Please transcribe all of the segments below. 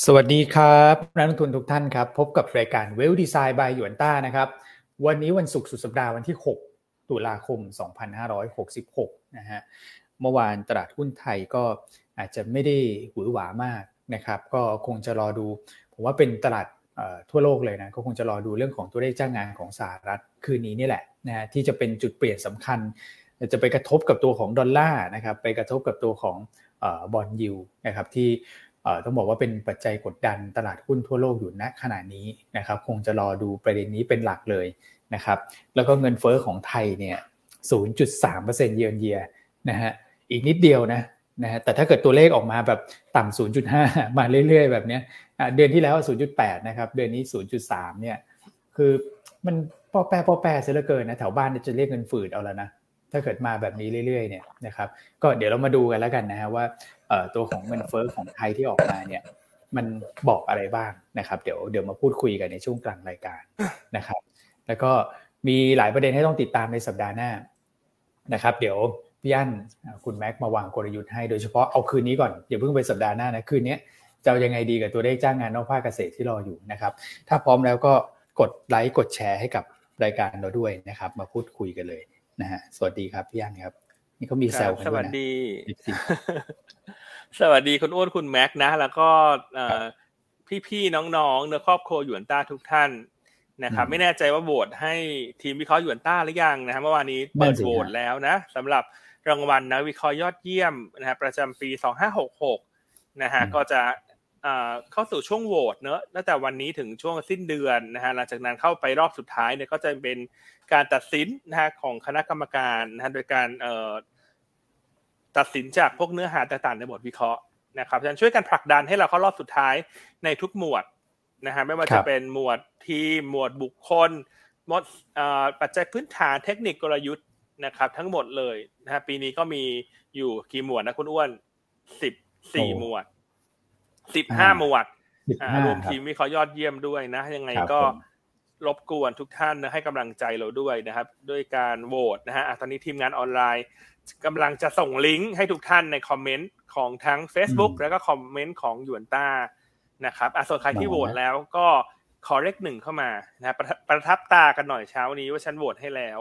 สวัสดีครับนักลงทุนทุกท่านครับ พบกับรายการเวลดีไซน์บายหยวนต้านะครับ วันนี้วันศุกร์สุดสัปดาห์วันที่ 6 ตุลาคม 2566 นะฮะเมื่อวานตลาดหุ้นไทยก็อาจจะไม่ได้หวือหวามากนะครับ ก็คงจะรอดู ผมว่าเป็นตลาดทั่วโลกเลยนะก็คงจะรอดูเรื่องของตัวเลขจ้างงานของสหรัฐคืนนี้นี่แหละนะฮะที่จะเป็นจุดเปลี่ยนสำคัญ จะไปกระทบกับตัวของดอลลาร์นะครับไปกระทบกับตัวของบอลยูนะครับที่ ต้องบอกว่าเป็นปัจจัยกดดันตลาดหุ้นทั่วโลกอยู่ณขณะนี้นะครับ คงจะรอดูประเด็นนี้เป็นหลักเลยนะครับ แล้วก็เงินเฟอ้อของไทยเนี่ย 0.3%เยือนเยียนะฮะ อีกนิดเดียวนะนะฮะ แต่ถ้าเกิดตัวเลขออกมาแบบต่ำ0.5 มาเรื่อยๆ แบบเนี้ย เดือนที่แล้ว 0.8 นะครับ เดือนนี้ 0.3 เนี่ย คือมันปอแปรปอแปรเสียเหลือเกินนะ แถวบ้านจะเรียกเงินฝืดเอาแล้วนะถ้าเกิดมาแบบนี้เรื่อยๆเนี่ยนะครับก็เดี๋ยวเรามาดูกันแล้วกันนะฮะว่า ตัวของเงินเฟอ้อของไทยที่ออกมาเนี่ยมันบอกอะไรบ้างนะครับ เดี๋ยวเดี๋ยวมาพูดคุยกันในช่วงกลางรายการนะครับ แล้วก็มีหลายประเด็นให้ต้องติดตามในสัปดาห์หน้านะครับ เดี๋ยวพี่ยันคุณแม็กมาวางกลยุทธ์ให้โดยเฉพาะเอาคืนนี้ก่อนอย่าเพิ่งไปสัปดาห์หน้านะคืนนี้จะยังไงดีกับตัวเลขจ้างงานนอกภาคเกษตรที่รออยู่นะครับ ถ้าพร้อมแล้วก็กดไลค์กดแชร์ให้กับรายการเราด้วยนะครับ มาพูดคุยกันเลยนะฮะสวัสดีครับพี่ยันครับ นี่เขามีแซวกันด้วยนะสวัสดี สวัสดีคุณอ้วนคุณแม็กนะ แล้วก็พี่ๆน้องๆเนื้อครอบครัวหยวนต้าทุกท่านนะครับ ไม่แน่ใจว่าโหวตให้ทีมวิเคราะห์หยวนต้าหรือยังนะครับเมื่อวานนี้เปิดโหวตแล้วนะสำหรับรางวัลนะวิเคราะห์ยอดเยี่ยมนะฮะประจำปีสองห้าหกหกนะฮะก็จะเข้าสู่ช่วงโหวตเนอะตั้งแต่วันนี้ถึงช่วงสิ้นเดือนนะฮะหลังจากนั้นเข้าไปรอบสุดท้ายเนี่ยก็จะเป็นการตัดสินนะฮะของคณะกรรมการนะฮะโดยการ ตัดสินจากพวกเนื้อหาต่างๆในบทวิเคราะห์นะครับฉะนั้นช่วยกันผลักดันให้เราเข้ารอบสุดท้ายในทุกหมวดนะฮะไม่ว่าจะเป็นหมวดทีมหมวดบุคคลหมวดปัจจัยพื้นฐานเทคนิคกลยุทธ์นะครับ ทั้งหมดเลยนะฮะปีนี้ก็มีอยู่กี่หมวดนะคุณอ้วนสิบสี่หมวดสิบห้าหมวดรวมทีมวิเคราะห์ยอดเยี่ยมด้วยนะ ยังไงก็รบกวนทุกท่านนะให้กำลังใจเราด้วยนะครับ ด้วยการโหวตนะฮะตอนนี้ทีมงานออนไลน์ กำลังจะส่งลิงก์ให้ทุกท่านในคอมเมนต์ของทั้ง Facebook แล้วก็คอมเมนต์ของยวนต้านะครับอะส่วนใครที่โหวตแล้วก็ขอเลขหนึ่งเข้ามานะประประทับตากันหน่อยเช้านี้ว่าฉันโหวตให้แล้ว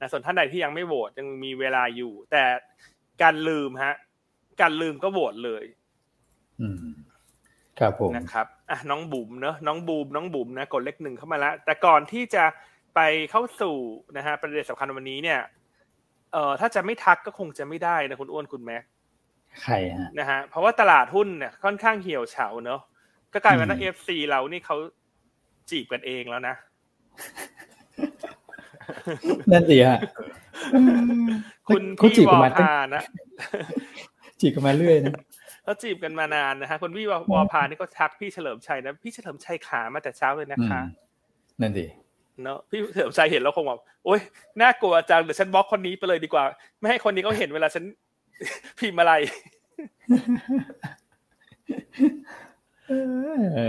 นะส่วนท่านใดที่ยังไม่โหวตยังมีเวลาอยู่ แต่กันลืมฮะกันลืมก็โหวตเลย อืมครับผมนะครับอะน้องบุ๋มเนอะน้องบูมน้องบุ๋มนะกดเลขหนึ่งเข้ามาแล้วแต่ก่อนที่จะไปเข้าสู่นะฮะประเด็นสำคัญวันนี้เนี่ย เอ่อถ้าจะไม่ทักก็คงจะไม่ได้นะคุณอ้วนคุณแม็กใครฮะนะฮะเพราะว่าตลาดหุ้นเนี่ยค่อนข้างเหี่ยวเฉาเนอะก็กลายเป็นว่า FC เรานี่เขาจีบกันเองแล้วนะนั่นสิฮะคุณพี่วอพานะจีบกันมาเรื่อยนะเขาจีบกันมานานนะฮะคุณพี่วอพานี่ก็ทักพี่เฉลิมชัยนะพี่เฉลิมชัยขามาแต่เช้าเลยนะคะ นั่นสิ เนาะพี่เฉลิมชัยเห็นแล้วคงแบบโอ๊ยน่ากลัวจังเดี๋ยวฉันบล็อกคนนี้ไปเลยดีกว่า ไม่ให้คนนี้เขาเห็นเวลาฉันพิมพ์อะไร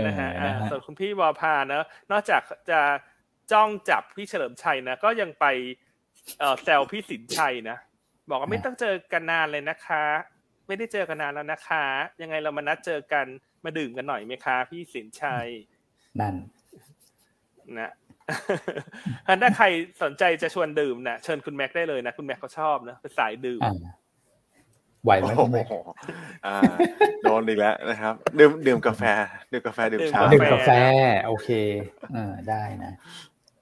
นะฮะส่วนคุณพี่วอพาเนะนอกจากจะจ้องจับพี่เฉลิมชัยนะก็ยังไปแซวพี่สินชัยนะบอกว่าไม่ต้องเจอกันนานเลยนะคะ ไม่ได้เจอกันนานแล้วนะคะ ยังไงเรามานัดเจอกันมาดื่มกันหน่อยไหมคะ พี่สินชัยนั่นนะ ถ้าใครสนใจจะชวนดื่มนะเชิญคุณแม็กได้เลยนะ คุณแม็กเขาชอบนะเป็นสายดื่มไหวไหมคุณแม็กโดนอีกแล้วนะครับ ดื่มดื่มกาแฟ ดื่มกาแฟดื่มชาดื่มกาแฟ โอเคอ่าได้นะ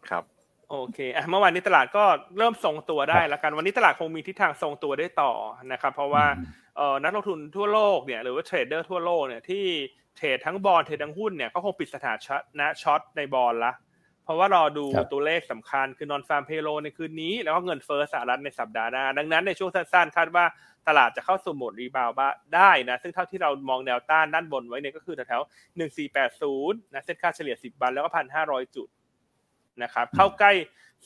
ครับ โอเคอะเมื่อวานนี้ตลาดก็เริ่มทรงตัวได้แล้วกันวันนี้ตลาดคงมีทิศทางทรงตัวได้ต่อนะครับ เพราะว่าเอ่อนักลงทุนทั่วโลกเนี่ยหรือว่า trader ทั่วโลกเนี่ยที่ trade ทั้ง bond trade ทั้งหุ้นเนี่ยก็คงปิดสถานะ short ใน bond ละ เพราะว่ารอดูตัวเลขสำคัญคือ non-farm payroll ในคืนนี้ แล้วก็เงินเฟ้อสหรัฐในสัปดาห์หน้า ดังนั้นในช่วงสั้นๆ คาดว่าตลาดจะเข้าสู่โหมด rebound บ้างได้นะ ซึ่งเท่าที่เรามองแนวต้านด้านบนไว้เนี่ยก็คือแถวๆหนึ่งสี่แปดศูนย์นะเส้นค่าเฉลี่ยสิบวันแล้วก็พันห้าร้อยจุดนะครับเข้าใกล้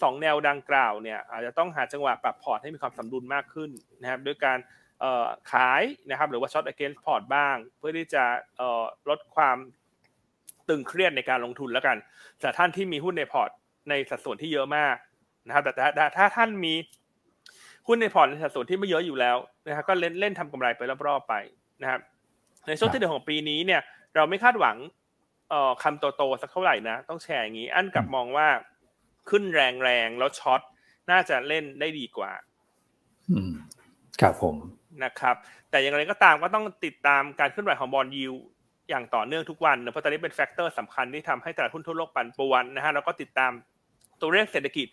สองแนวดังกล่าวเนี่ยอาจจะต้องหาจังหวะปรับพอร์ตให้มีความสมดุลมากขึ้นนะครับด้วยการขายนะครับหรือว่าช็อต against พอร์ตบ้าง เพื่อที่จะลดความ ตึงเครียดในการลงทุนแล้วกันแต่ท่านที่มีหุ้นในพอร์ตในสัดส่วนที่เยอะมากนะครับแต่ถ้าท่านมีหุ้นในพอร์ตในสัดส่วนที่ไม่เยอะอยู่แล้วนะครับก็เล่นเล่นทำกำไรไปรอบๆไปนะครับ ในช่วงที่เดือนของปีนี้เนี่ย เราไม่คาดหวังเอ่อคำโตๆสักเท่าไหร่นะ ต้องแชร์อย่างนี้ อันกลับมองว่าขึ้นแรงๆแล้ว short น่าจะเล่นได้ดีกว่าอืมครับผมนะครับ แต่อย่างไรก็ตามก็ต้องติดตามการเคลื่อนไหวของ bond yield อย่างต่อเนื่องทุกวันนะเพราะตอนนี้เป็น factor สำคัญที่ทำให้ตลาดหุ้นทั่วโลกปั่นป่วนนะฮะแล้วก็ติดตามตัวเลขเศรษฐกิจ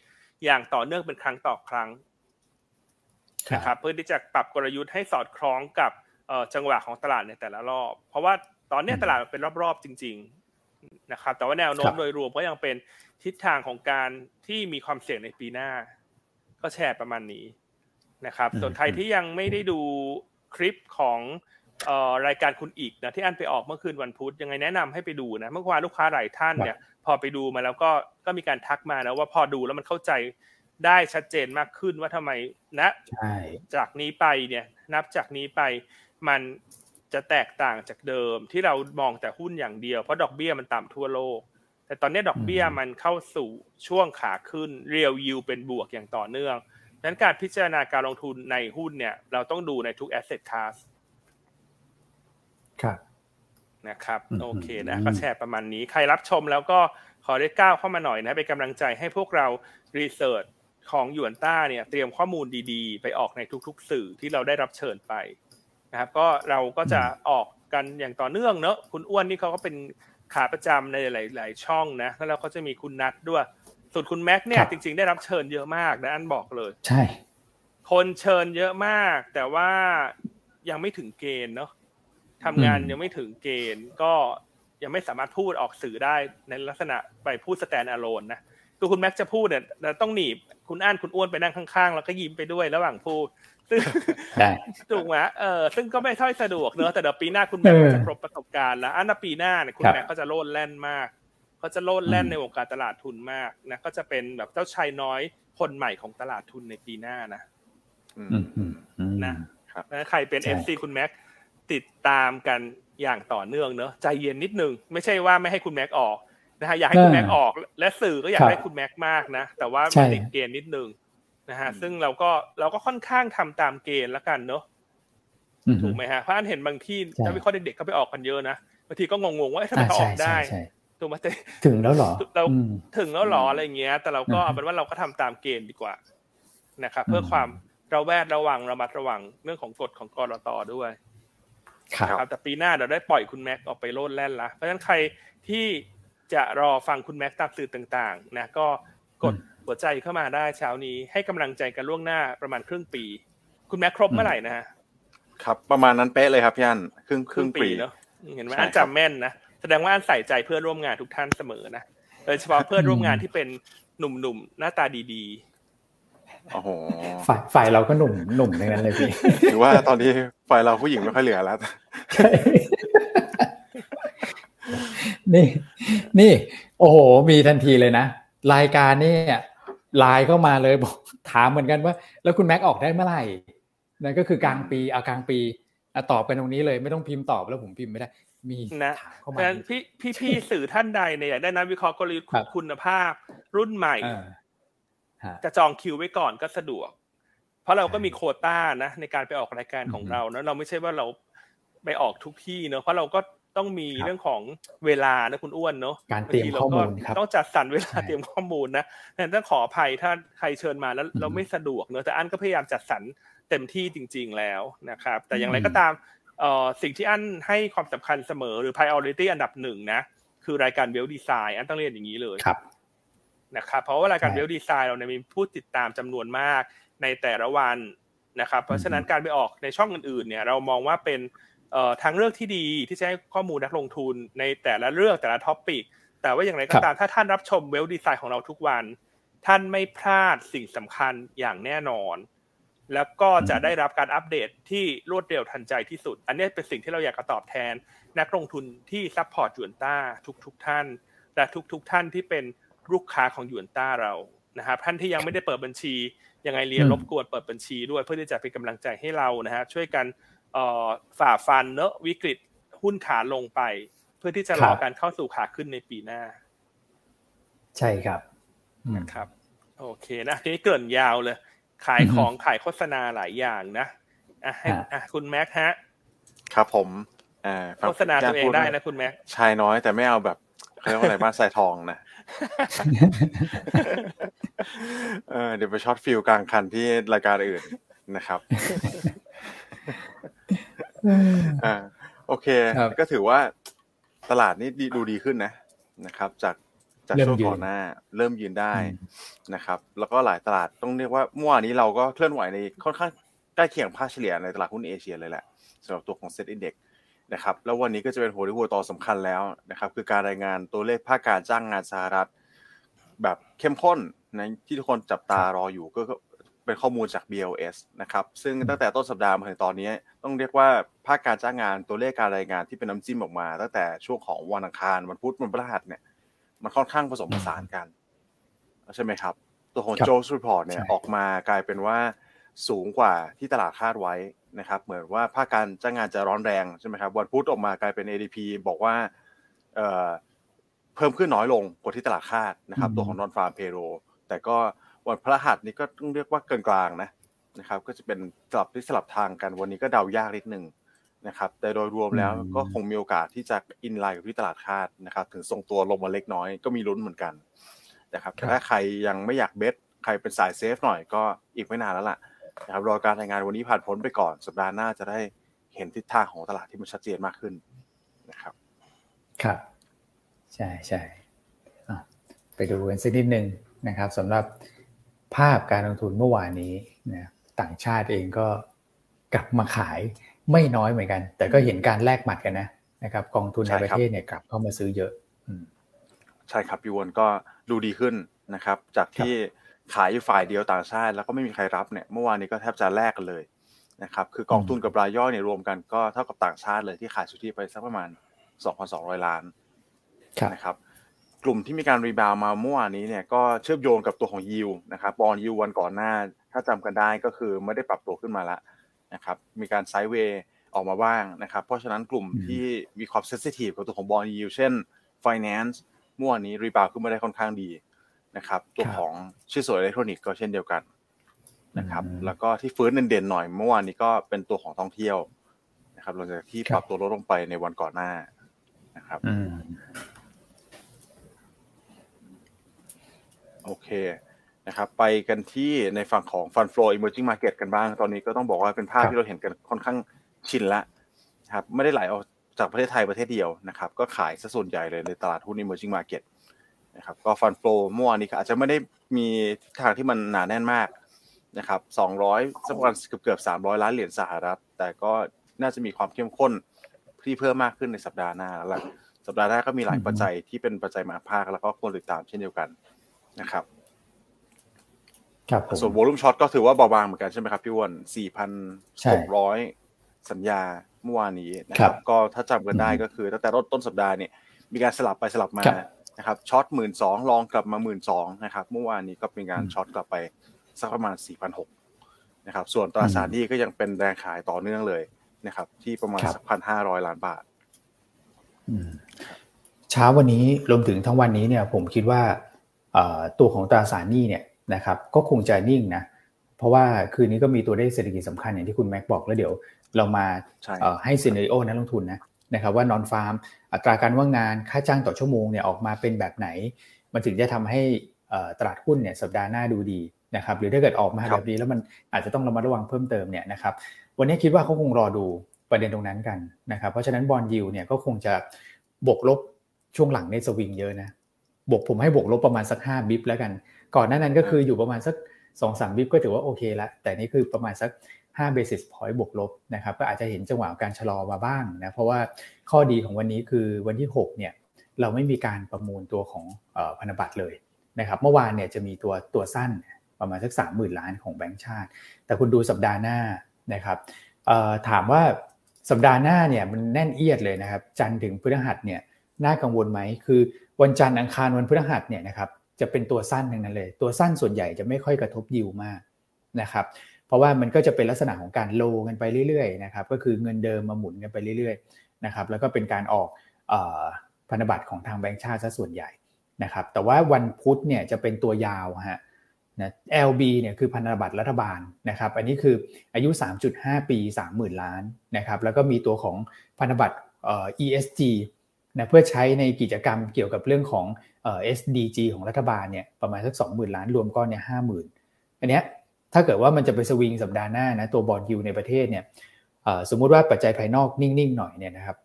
อย่างต่อเนื่องเป็นครั้งต่อครั้งนะครับเพื่อที่จะปรับกลยุทธ์ให้สอดคล้องกับจังหวะของตลาดในแต่ละรอบ เพราะว่าตอนนี้ตลาดเป็นรอบๆจริง ๆนะครับ แต่ว่าแนวโน้มโดยรวมก็ยังเป็นทิศทางของการที่มีความเสี่ยงในปีหน้า ก็แชร์ประมาณนี้นะครับ ส่วนใครที่ยังไม่ได้ดูคลิปของ รายการคุณอีกนะที่อันไปออกเมื่อคืนวันพุธยังไงแนะนำให้ไปดูนะเมื่อวานลูกค้าหลายท่านเนี่ยพอไปดูมาแล้วก็ก็มีการทักมานะว่าพอดูแล้วมันเข้าใจได้ชัดเจนมากขึ้นว่าทำไมนะจากนี้ไปเนี่ยนับจากนี้ไปมันจะแตกต่างจากเดิมที่เรามองแต่หุ้นอย่างเดียวเพราะดอกเบี้ยมันต่ำทั่วโลก แต่ตอนนี้ดอกเบี้ยมันเข้าสู่ช่วงขาขึ้นเรียวยูเป็นบวกอย่างต่อเนื่องดังนั้นการพิจารณาการลงทุนในหุ้นเนี่ยเราต้องดูในทุก asset class ค รับนะครับโอเคนะก็แชร์ประมาณนี้ ใครรับชมแล้วก็ขอได้ก้าวเข้ามาหน่อยนะเป็นกำลังใจให้พวกเรารีเสิร์ชของหยวนต้าเนี่ยเตรียมข้อมูลดีๆ ไปออกในทุกๆ สื่อที่เราได้รับเชิญไปนะครับ ก็เราก็จะออกกันอย่างต่อเนื่องเนอะคุณอ้วนนี่เขาก็เป็นขาประจำในหลาย ๆ ช่องนะแล้วเราก็จะมีคุณนัทด้วยส่วนคุณแม็กเนี่ยจริง ๆ ได้รับเชิญเยอะมากนะอันบอกเลย ใช่ คนเชิญเยอะมาก แต่ว่ายังไม่ถึงเกณฑ์เนาะ ทำงานยังไม่ถึงเกณฑ์ก็ยังไม่สามารถพูดออกสื่อได้ในลักษณะไปพูดสแตนอะโลนนะตัวคุณแม็กจะพูดเนี่ยต้องหนีบคุณอ่านคุณอ้วนไปนั่งข้างๆ แล้วก็ยิ้มไปด้วยระหว่างพูดซึ่งถูกไหมเออซึ่งก็ไม่ค่อยสะดวกเนอะแต่เดี๋ยวปีหน้าคุณแม็กจะครบประสบการณ์แล้วอันปีหน้าเนี่ยคุณแม็กก็จะโลดแล่นมากเขาจะโลดแล่นในวงการตลาดทุนมากนะก็จะเป็นแบบเจ้าชายน้อยคนใหม่ของตลาดทุนในปีหน้านะนะใครเป็น FC คุณแม็ก ติดตามกันอย่างต่อเนื่องเนอะใจเย็นนิดนึง ไม่ใช่ว่าไม่ให้คุณแม็กออกนะฮะอยากให้คุณแม็กออก และสื่อก็อยากให้คุณแม็กมากนะ แต่ว่าติดเกณฑ์นิดนึงนะฮะซึ่งเราก็เราก็ค่อนข้างทำตามเกณฑ์แล้วกันเนอะถูกไหมฮะเพราะอันเห็นบางที่นักวิเคราะห์เด็กๆเขาไปออกกันเยอะนะบางทีก็งงๆว่าทำไมเขาออกได้ถูกไหมถึงแล้วหรอเราถึงแล้วหรออะไรเงี้ย แต่เราก็เอาเป็นว่าเราก็ทำตามเกณฑ์ดีกว่านะครับเพื่อความเราแวดระวังระมัดระวังเรื่องของกฎของกรตด้วย ครับแต่ปีหน้าเราได้ปล่อยคุณแม็กออกไปโลดแล่นละเพราะฉะนั้นใครที่จะรอฟังคุณแม็กตามสื่อต่างๆนะก็กดหัวใจเข้ามาได้เช้านี้ให้กำลังใจกันล่วงหน้าประมาณครึ่งปี คุณแม็กครบเมื่อไหร่นะฮะครับประมาณนั้นเป๊ะเลยครับพี่อันครึ่งครึ่งปีเนาะเห็นไหมอันจำแม่นนะแสดงว่าอันใส่ใจเพื่อนร่วมงานทุกท่านเสมอนะโดยเฉพาะเพื่อนร่วมงานที่เป็นหนุ่มๆหน้าตาดีๆ โอ้โหฝ่ายฝ่ายเราก็หนุ่มหนุ่มในนั้นเลยพี่ถือว่าตอนนี้ฝ่ายเราผู้หญิงไม่ค่อยเหลือแล้วใช่นี่ นี่ โอ้โห มีทันทีเลยนะ รายการนี่ไลน์เข้ามาเลยบอกถามเหมือนกันว่า แล้วคุณแม็กออกได้เมื่อไหร่นั่นก็คือกลางปีเอากลางปีตอบไปตรงนี้เลยไม่ต้องพิมพ์ตอบแล้วผมพิมพ์ไม่ได้ มีนะเพราะฉะนั้นพี่พี่พี่สื่อท่านใดเนี่ยอยากได้นักวิเคราะห์กลยุทธ์คุณภาพ รุ่นใหม่ จะจองคิวไว้ก่อนก็สะดวก เพราะเราก็มีโคต้านะ ในการไปออกรายการของเรานะเราไม่ใช่ว่าเราไปออกทุกที่เนอะเพราะเราก็ต้องมีเรื่องของเวลานะคุณอ้วนเนาะการเตรียมข้อมูลครับต้องจัดสรรเวลาเตรียมข้อมูลนะแต่ต้องขออภัยถ้าใครเชิญมาแล้วเราไม่สะดวกเนอะแต่อันก็พยายามจัดสรรเต็มที่จริง ๆ แล้วนะครับ แต่อย่างไรก็ตามเอ่อสิ่งที่อันให้ความสำคัญเสมอหรือ priority อันดับหนึ่งนะคือรายการ Wealth Design อันต้องเรียนอย่างนี้เลยครับ นะครับเพราะว่ารายการ Wealth Design เราเนี่ยมีผู้ติดตามจำนวนมากในแต่ละวันนะครับเพราะฉะนั้นการไปออกในช่องอื่นๆเนี่ยเรามองว่าเป็นทางเลือกที่ดีที่จะให้ข้อมูลนักลงทุนในแต่ละเรื่องแต่ละ topicแต่ว่าอย่างไรก็ตามถ้าท่านรับชม Wealth Design ของเราทุกวัน ท่านไม่พลาดสิ่งสำคัญอย่างแน่นอน แล้วก็จะได้รับการอัปเดตที่รวดเร็วทันใจที่สุด อันนี้เป็นสิ่งที่เราอยากจะตอบแทน นักลงทุนที่ support Yuanta ทุกๆทท่าน และทุกๆท่านที่เป็น ลูกค้าของ Yuanta เรานะครับท่านที่ยังไม่ได้เปิดบัญชียังไงเรียนรบกวนเปิดบัญชีด้วยเพื่อที่จะเป็นกำลังใจให้เรานะฮะช่วยกันฝ่าฟันเนอะวิกฤตหุ้นขาลงไป เพื่อที่จะรอการเข้าสู่ขาขึ้นในปีหน้า ใช่ครับนะครับ โอเคนะทีนี้เกินยาวเลย ขายของขายโฆษณาหลายอย่างนะอะให้อะคุณแม็กฮะ ครับผมโฆษณาตัวเองได้นะคุณแม็กชายน้อยแต่ไม่เอาแบบเขาเรียกว่าอะไรบ้านใส่ทองนะ เออเดี๋ยวไปช็อตฟีลกลางคันที่รายการอื่นนะครับอ่าโอเค ก็ถือว่าตลาดนี้ดูดีขึ้นนะนะครับ จากจากช่วงก่อนหน้า เริ่มยืนได้นะครับ แล้วก็หลายตลาดต้องเรียกว่าเมื่อวานนี้เราก็เคลื่อนไหวในค่อนข้างใกล้เคียงภาคเฉลี่ยในตลาดหุ้นเอเชียเลยแหละสำหรับตัวของเซ็ตอินเด็ก นะครับแล้ววันนี้ก็จะเป็นหัวที่หัวต่อสำคัญแล้วนะครับคือการรายงานตัวเลขภาคการจ้างงานสหรัฐ แบบเข้มข้นนะที่ทุกคนจับตารออยู่ก็เป็นข้อมูลจาก BLS นะครับซึ่งตั้งแต่ต้นสัปดาห์มาถึงตอนนี้ต้องเรียกว่าภาคการจ้างงานตัวเลขการรายงานที่เป็นน้ำจิ้มออกมา ตั้งแต่ช่วงของวันอังคารวันพุธวันพฤหัสเนี่ยมันค่อนข้างผสมผสานกัน ใช่ไหมครับ ตัวของโจสรีพอร์ตเนี่ยออกมากลายเป็นว่าสูงกว่าที่ตลาดคาดไว้ นะครับเหมือนว่าภาคการจ้างงานจะร้อนแรงใช่ไหมครับวันพุธออกมากลายเป็น ADP บอกว่าเเพิ่มขึ้นน้อยลงกว่าที่ตลาดคาดนะครับตัวของนอนฟาร์มเพโรแต่ก็วันพฤหัสนี้ก็ต้องเรียกว่ากลางๆนะนะครับก็จะเป็นสลับที่สลับทางกันวันนี้ก็เดายากนิดนึงนะครับแต่โดยรวมแล้วก็คงมีโอกาสที่จะอินไลน์กับที่ตลาดคาดนะครับถึงทรงตัวลงมาเล็กน้อยก็มีลุ้นเหมือนกันนะครับถ้าใครยังไม่อยากเบสใครเป็นสายเซฟหน่อยก็อีกไม่นานแล้วล่ะ นะครับรอการรายงานวันนี้ผ่านพ้นไปก่อน สัปดาห์หน้าจะได้เห็นทิศทางของตลาดที่มันชัดเจนมากขึ้นนะครับ ครับ ใช่ใช่ไปดูกันสักนิดหนึ่งนะครับสำหรับภาพการลงทุนเมื่อวานนี้นะต่างชาติเองก็กลับมาขายไม่น้อยเหมือนกัน แต่ก็เห็นการแลกหมัดกันนะนะครับ กองทุนในประเทศเนี่ยกลับเข้ามาซื้อเยอะใช่ครับพี่วนก็ดูดีขึ้นนะครับ จากที่ ขายอยู่ฝ่ายเดียวต่างชาติ แล้วก็ไม่มีใครรับเนี่ยเมื่อวานนี้ก็แทบจะแลกกันเลยนะครับคือกองทุนกับรายย่อยเนี่ยรวมกันก็เท่ากับต่างชาติเลยที่ขายสุทธิไปสักประมาณ 2,200 ล้านนะครับกลุ่มที่มีการ rebound มาเมื่อวานนี้เนี่ยก็เชื่อมโยงกับตัวของยิวนะครับบอลยิววันก่อนหน้า ถ้าจำกันได้ก็คือไม่ได้ปรับตัวขึ้นมาแล้วนะครับมีการ sideway ออกมาบ้างนะครับเพราะฉะนั้นกลุ่มที่มีความ sensitive กับตัวของ bond yield เช่น Finance เมื่อวานนี้ rebound ขึ้นมาได้ค่อนข้างดี นะครับ ตัวของชื่อสวยอิเล็กทรอนิกส์ก็เช่นเดียวกันนะครับ แล้วก็ที่ฟื้นเด่นๆหน่อยเมื่อวานนี้ก็เป็นตัวของท่องเที่ยวนะครับหลังจากที่ปรับตัวลดลงไปในวันก่อนหน้านะครับโอเคนะครับ ไปกันที่ในฝั่งของฟันฟลอ emerging market กันบ้าง ตอนนี้ก็ต้องบอกว่าเป็นภาพที่เราเห็นกันค่อนข้างชินละครับ ไม่ได้ไหลออกจากประเทศไทยประเทศเดียวนะครับ ก็ขายซะส่วนใหญ่เลยในตลาดหุ้น emerging market นะครับก็ฟันฟลอเมื่อวานนี้อาจจะไม่ได้มีทางที่มันหนาแน่นมากนะครับสองร้อยสักประมาณเกือบเกือบสามร้อยล้านเหรียญสหรัฐ แต่ก็น่าจะมีความเข้มข้นที่เพิ่มมากขึ้นในสัปดาห์หน้าแล้วสัปดาห์หน้าก็มีหลายปัจจัยที่เป็นปัจจัยมาภาคแล้วก็ควรติดตามเช่นเดียวกันนะครับครับส่วนวอลุ่มช็อตก็ถือว่าเบาบางเหมือนกันใช่ไหมครับพี่วอนสี่พันหกร้อยสัญญาเมื่อวานนี้นะครับ ก็ถ้าจำกันได้ก็คือตั้งแต่ต้นสัปดาห์เนี่ยมีการสลับไปสลับมา นะครับช็อตหมื่นสองลองกลับมาหมื่นสองนะครับเมื่อวานนี้ก็เป็นการช็อตกลับไปสักประมาณสี่พันหกนะครับส่วนตราสารนี้ก็ยังเป็นแรงขายต่อเนื่องเลยนะครับที่ประมาณสักพันห้าร้อยล้านบาทเช้าวันนี้รวมถึงทั้งวันนี้เนี่ยผมคิดว่าตัวของตราสารหนี้เนี่ยนะครับก็คงจะนิ่งนะเพราะว่าคืนนี้ก็มีตัวเลขเศรษฐกิจสำคัญอย่างที่คุณแม็กบอกแล้วเดี๋ยว เรามาให้ scenario นักลงทุนนะนะครับว่า nonfarm อัตราการว่างงานค่าจ้างต่อชั่วโมงเนี่ยออกมาเป็นแบบไหน มันถึงจะทำให้ตลาดหุ้นเนี่ยสัปดาห์หน้าดูดีนะครับหรือถ้าเกิดออกมาแบบนี้แล้วมันอาจจะต้องระมัดระวังเพิ่มเติมเนี่ยนะครับวันนี้คิดว่าเขาคงรอดูประเด็นตรงนั้นกันนะครับเพราะฉะนั้น bond yield เนี่ยก็คงจะบวกลบช่วงหลังในสวิงเยอะนะบวกผมให้บวกลบประมาณสัก5 bip แล้วกัน ก่อนหน้านั้นก็คืออยู่ประมาณสักสองสามบิฟก็ถือว่าโอเคแล้วแต่นี่คือประมาณสัก 5 basis point บวกลบนะครับก็อาจจะเห็นจังหวะการชะลอมาบ้างนะเพราะว่าข้อดีของวันนี้คือวันที่6เนี่ยเราไม่มีการประมูลตัวของพันธบัตรเลยนะครับเมื่อวานเนี่ยจะมีตัวตัวสั้นประมาณสัก3 0,000ล้านของแบงก์ชาติ แต่คุณดูสัปดาห์หน้านะครับถามว่าสัปดาห์หน้าเนี่ยมันแน่นเอียดเลยนะครับจันทร์ถึงพฤหัสเนี่ยน่ากังวลไหมคือวันจันทร์อังคารวันพฤหัสเนี่ยนะครับจะเป็นตัวสั้นทั้งนั้นเลย ตัวสั้นส่วนใหญ่จะไม่ค่อยกระทบยิวมากนะครับ เพราะว่ามันก็จะเป็นลักษณะของการโลกันไปเรื่อยๆนะครับก็คือเงินเดิมมาหมุนกันไปเรื่อยๆนะครับแล้วก็เป็นการออกพันธบัตรของทางแบงก์ชาติซะส่วนใหญ่นะครับแต่ว่าวันพุธเนี่ยจะเป็นตัวยาวฮะนะ LB เนี่ยคือพันธบัตรรัฐบาลนะครับอันนี้คืออายุ 3.5 ปี 30,000 ล้านนะครับแล้วก็มีตัวของพันธบัตร ESG นะเพื่อใช้ในกิจกรรมเกี่ยวกับเรื่องของ SDG ของรัฐบาลเนี่ยประมาณสัก20,000 ล้านรวมก้อนเนี่ยห้าหมื่นอันเนี้ย ถ้าเกิดว่ามันจะไปสวิงสัปดาห์หน้านะตัว bond yield ในประเทศเนี่ยสมมุติว่าปัจจัยภายนอกนิ่งๆหน่อยเนี่ยนะครับ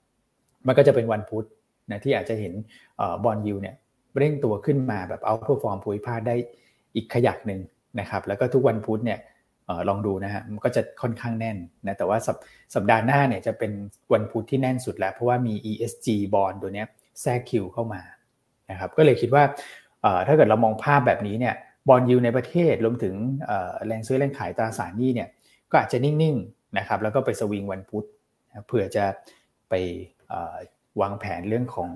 มันก็จะเป็นวันพุธนะที่อาจจะเห็น bond yield เนี่ยเร่งตัวขึ้นมาแบบ outperform ภูมิภาคได้อีกขยักหนึ่งนะครับแล้วก็ทุกวันพุธเนี่ยลองดูนะฮะมันก็จะค่อนข้างแน่นนะแต่ว่าสัปสัปดาห์หน้าเนี่ยจะเป็นวันพุธที่แน่นสุดแล้ว เพราะว่ามี ESG บอลตัวเนี้ยแทรกคิวเข้ามานะครับก็เลยคิดว่าถ้าเกิดเรามองภาพแบบนี้เนี่ย bond yield ในประเทศรวมถึงแรงซื้อแรงขายตราสารหนี้เนี่ยก็อาจจะนิ่งๆนะครับแล้วก็ไปสวิงวันพุธเผื่อจะไปวางแผนเรื่องของ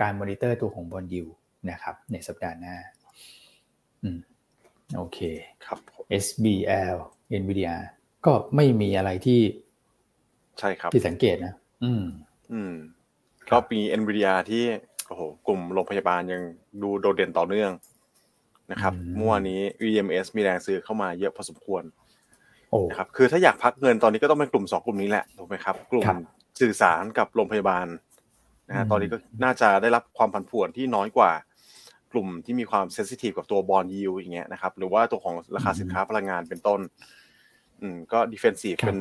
การมอนิเตอร์ตัวของ bond yield นะครับในสัปดาห์หน้าอืมโอเคครับ SBL NVIDIA ก็ไม่มีอะไรที่ใช่ครับที่สังเกตนะ อืม อืมก็มี NVIDIA ที่โอ้โหกลุ่มโรงพยาบาลยังดูโดดเด่นต่อเนื่อง นะครับเมื่อวานนี้ EMS มีแรงซื้อเข้ามาเยอะพอสมควรนะครับคือถ้าอยากพักเงินตอนนี้ก็ต้องเป็นกลุ่มสองกลุ่มนี้แหละถูกไหมครับ กลุ่มสื่อสารกับโรงพยาบาลนะฮะตอนนี้ก็น่าจะได้รับความผันผวนที่น้อยกว่า กลุ่มที่มีความ sensitive กับตัว bond yield อย่างเงี้ยนะครับ หรือว่าตัวของราคาสินค้าพลังงานเป็นต้น อืมก็ defensive เป็น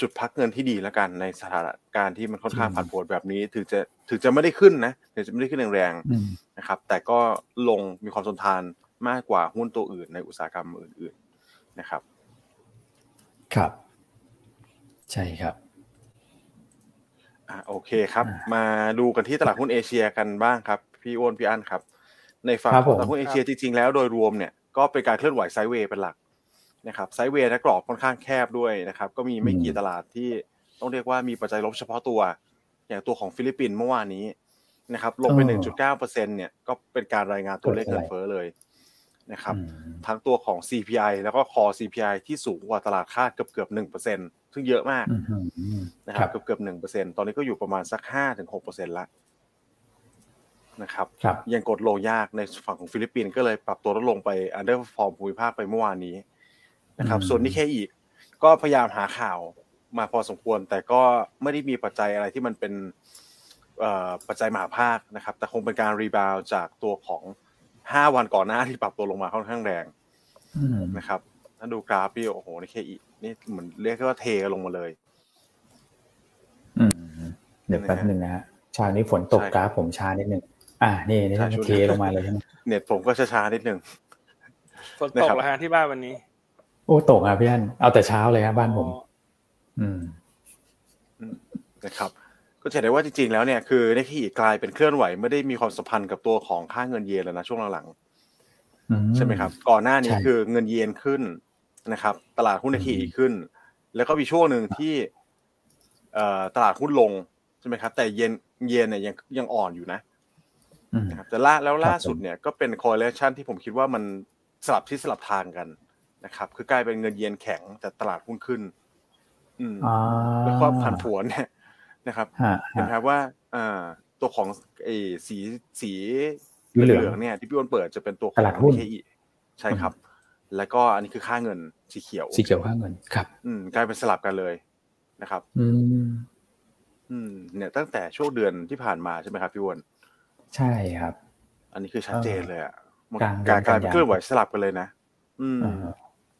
จุดพักเงินที่ดีแล้วกันในสถานการณ์ที่มันค่อนข้างผันผวนแบบนี้ ถึงจะถึงจะไม่ได้ขึ้นนะถึงจะไม่ได้ขึ้นแรงๆนะครับ แต่ก็ลงมีความทนทาน มากกว่าหุ้นตัวอื่นในอุตสาหกรรมอื่น ๆนะครับ ครับ ใช่ครับอ่าโอเคครับ มาดูกันที่ตลาดหุ้นเอเชียกันบ้างครับ พี่อ้วนพี่อั้นครับ ในฝั่งของตลาดหุ้นเอเชียจริงๆแล้วโดยรวมเนี่ยก็เป็นการเคลื่อนไหว sideway เป็นหลักนะครับ sideway และกรอบค่อนข้างแคบด้วยนะครับ ก็มีไม่กี่ตลาดที่ต้องเรียกว่ามีปัจจัยลบเฉพาะตัว อย่างตัวของฟิลิปปินส์เมื่อวานนี้นะครับลงไป 1.9%เนี่ยก็เป็นการรายงานตัวเลขเงินเฟ้อเลย นะครับทั้งตัวของ CPI แล้วก็ core CPI ที่สูงกว่าตลาดคาดเกือบเกือบหนึ่งเปอร์เซ็นต์ซึ่งเยอะมากนะครับเกือบเกือบหนึ่งเปอร์เซ็นต์ตอนนี้ก็อยู่ประมาณสักห้าถึงหกเปอร์เซ็นต์ละนะครับยังกดลงยากในฝั่งของฟิลิปปินส์ก็เลยปรับตัวลดลงไป underperform ภูมิภาคไปเมื่อวานนี้นะครับ ส่วนนิเคอีกก็พยายามหาข่าวมาพอสมควร แต่ก็ไม่ได้มีปัจจัยอะไรที่มันเป็นปัจจัยมหภาคนะครับ แต่คงเป็นการ rebound จากตัวของ ห้าวันก่อนหน้าที่ปรับตัวลงมาค่อนข้างแรงนะครับถ้าดูกราฟพี่โอ้โหนี่เคอีนี่เหมือนเรียกว่าเทลงมาเลยอืมเดี๋ยวแป๊บนึงนะฮะชานี้ฝนตกกราฟผมชานิดนึงอ่านี่นี่เทลงมาเลยใช่ไหมเน็ตผมก็ช้าๆนิดนึงฝนตกแล้วฮะที่บ้านวันนี้ โอ้ตกอะพี่อันเอาแต่เช้าเลยครับบ้านผม อืมนะครับ ก็จะได้ว่าจริงๆแล้วเนี่ยคือในที่กลายเป็นเคลื่อนไหวไม่ได้มีความสัมพันธ์กับตัวของค่าเงินเยนแล้วนะช่วงหลังๆใช่ไหมครับ ก่อนหน้านี้คือเงินเยนขึ้นนะครับ ตลาดหุ้นในที่ขึ้น แล้วก็มีช่วงหนึ่งที่เอ่อตลาดหุ้นลงใช่ไหมครับ แต่เยนเยนเนี่ยยังยังอ่อนอยู่นะนะครับแต่ล่าแล้วล่าสุดเนี่ยก็เป็นคอร์เรชันที่ผมคิดว่ามันสลับที่สลับทางกันนะครับ คือกลายเป็นเงินเยนแข็งแต่ตลาดหุ้นขึ้น อืมแล้วก็ผันผวนเนี่ย นะครับเห็นครับว่าอ่าตัวของไอ้สีสีเหลืองเนี่ยที่พี่อ้นเปิดจะเป็นตัวของเคอีใช่ครับ แล้วก็อันนี้คือค่าเงินสีเขียวสีเขียวค่าเงินครับ อืมกลายเป็นสลับกันเลยนะครับ อืมอืม เนี่ยตั้งแต่ช่วงเดือนที่ผ่านมาใช่ไหมครับพี่อ้นใช่ครับ อันนี้คือชัดเจนเลยอะการการเคลื่อนไหวสลับกันเลยนะอืม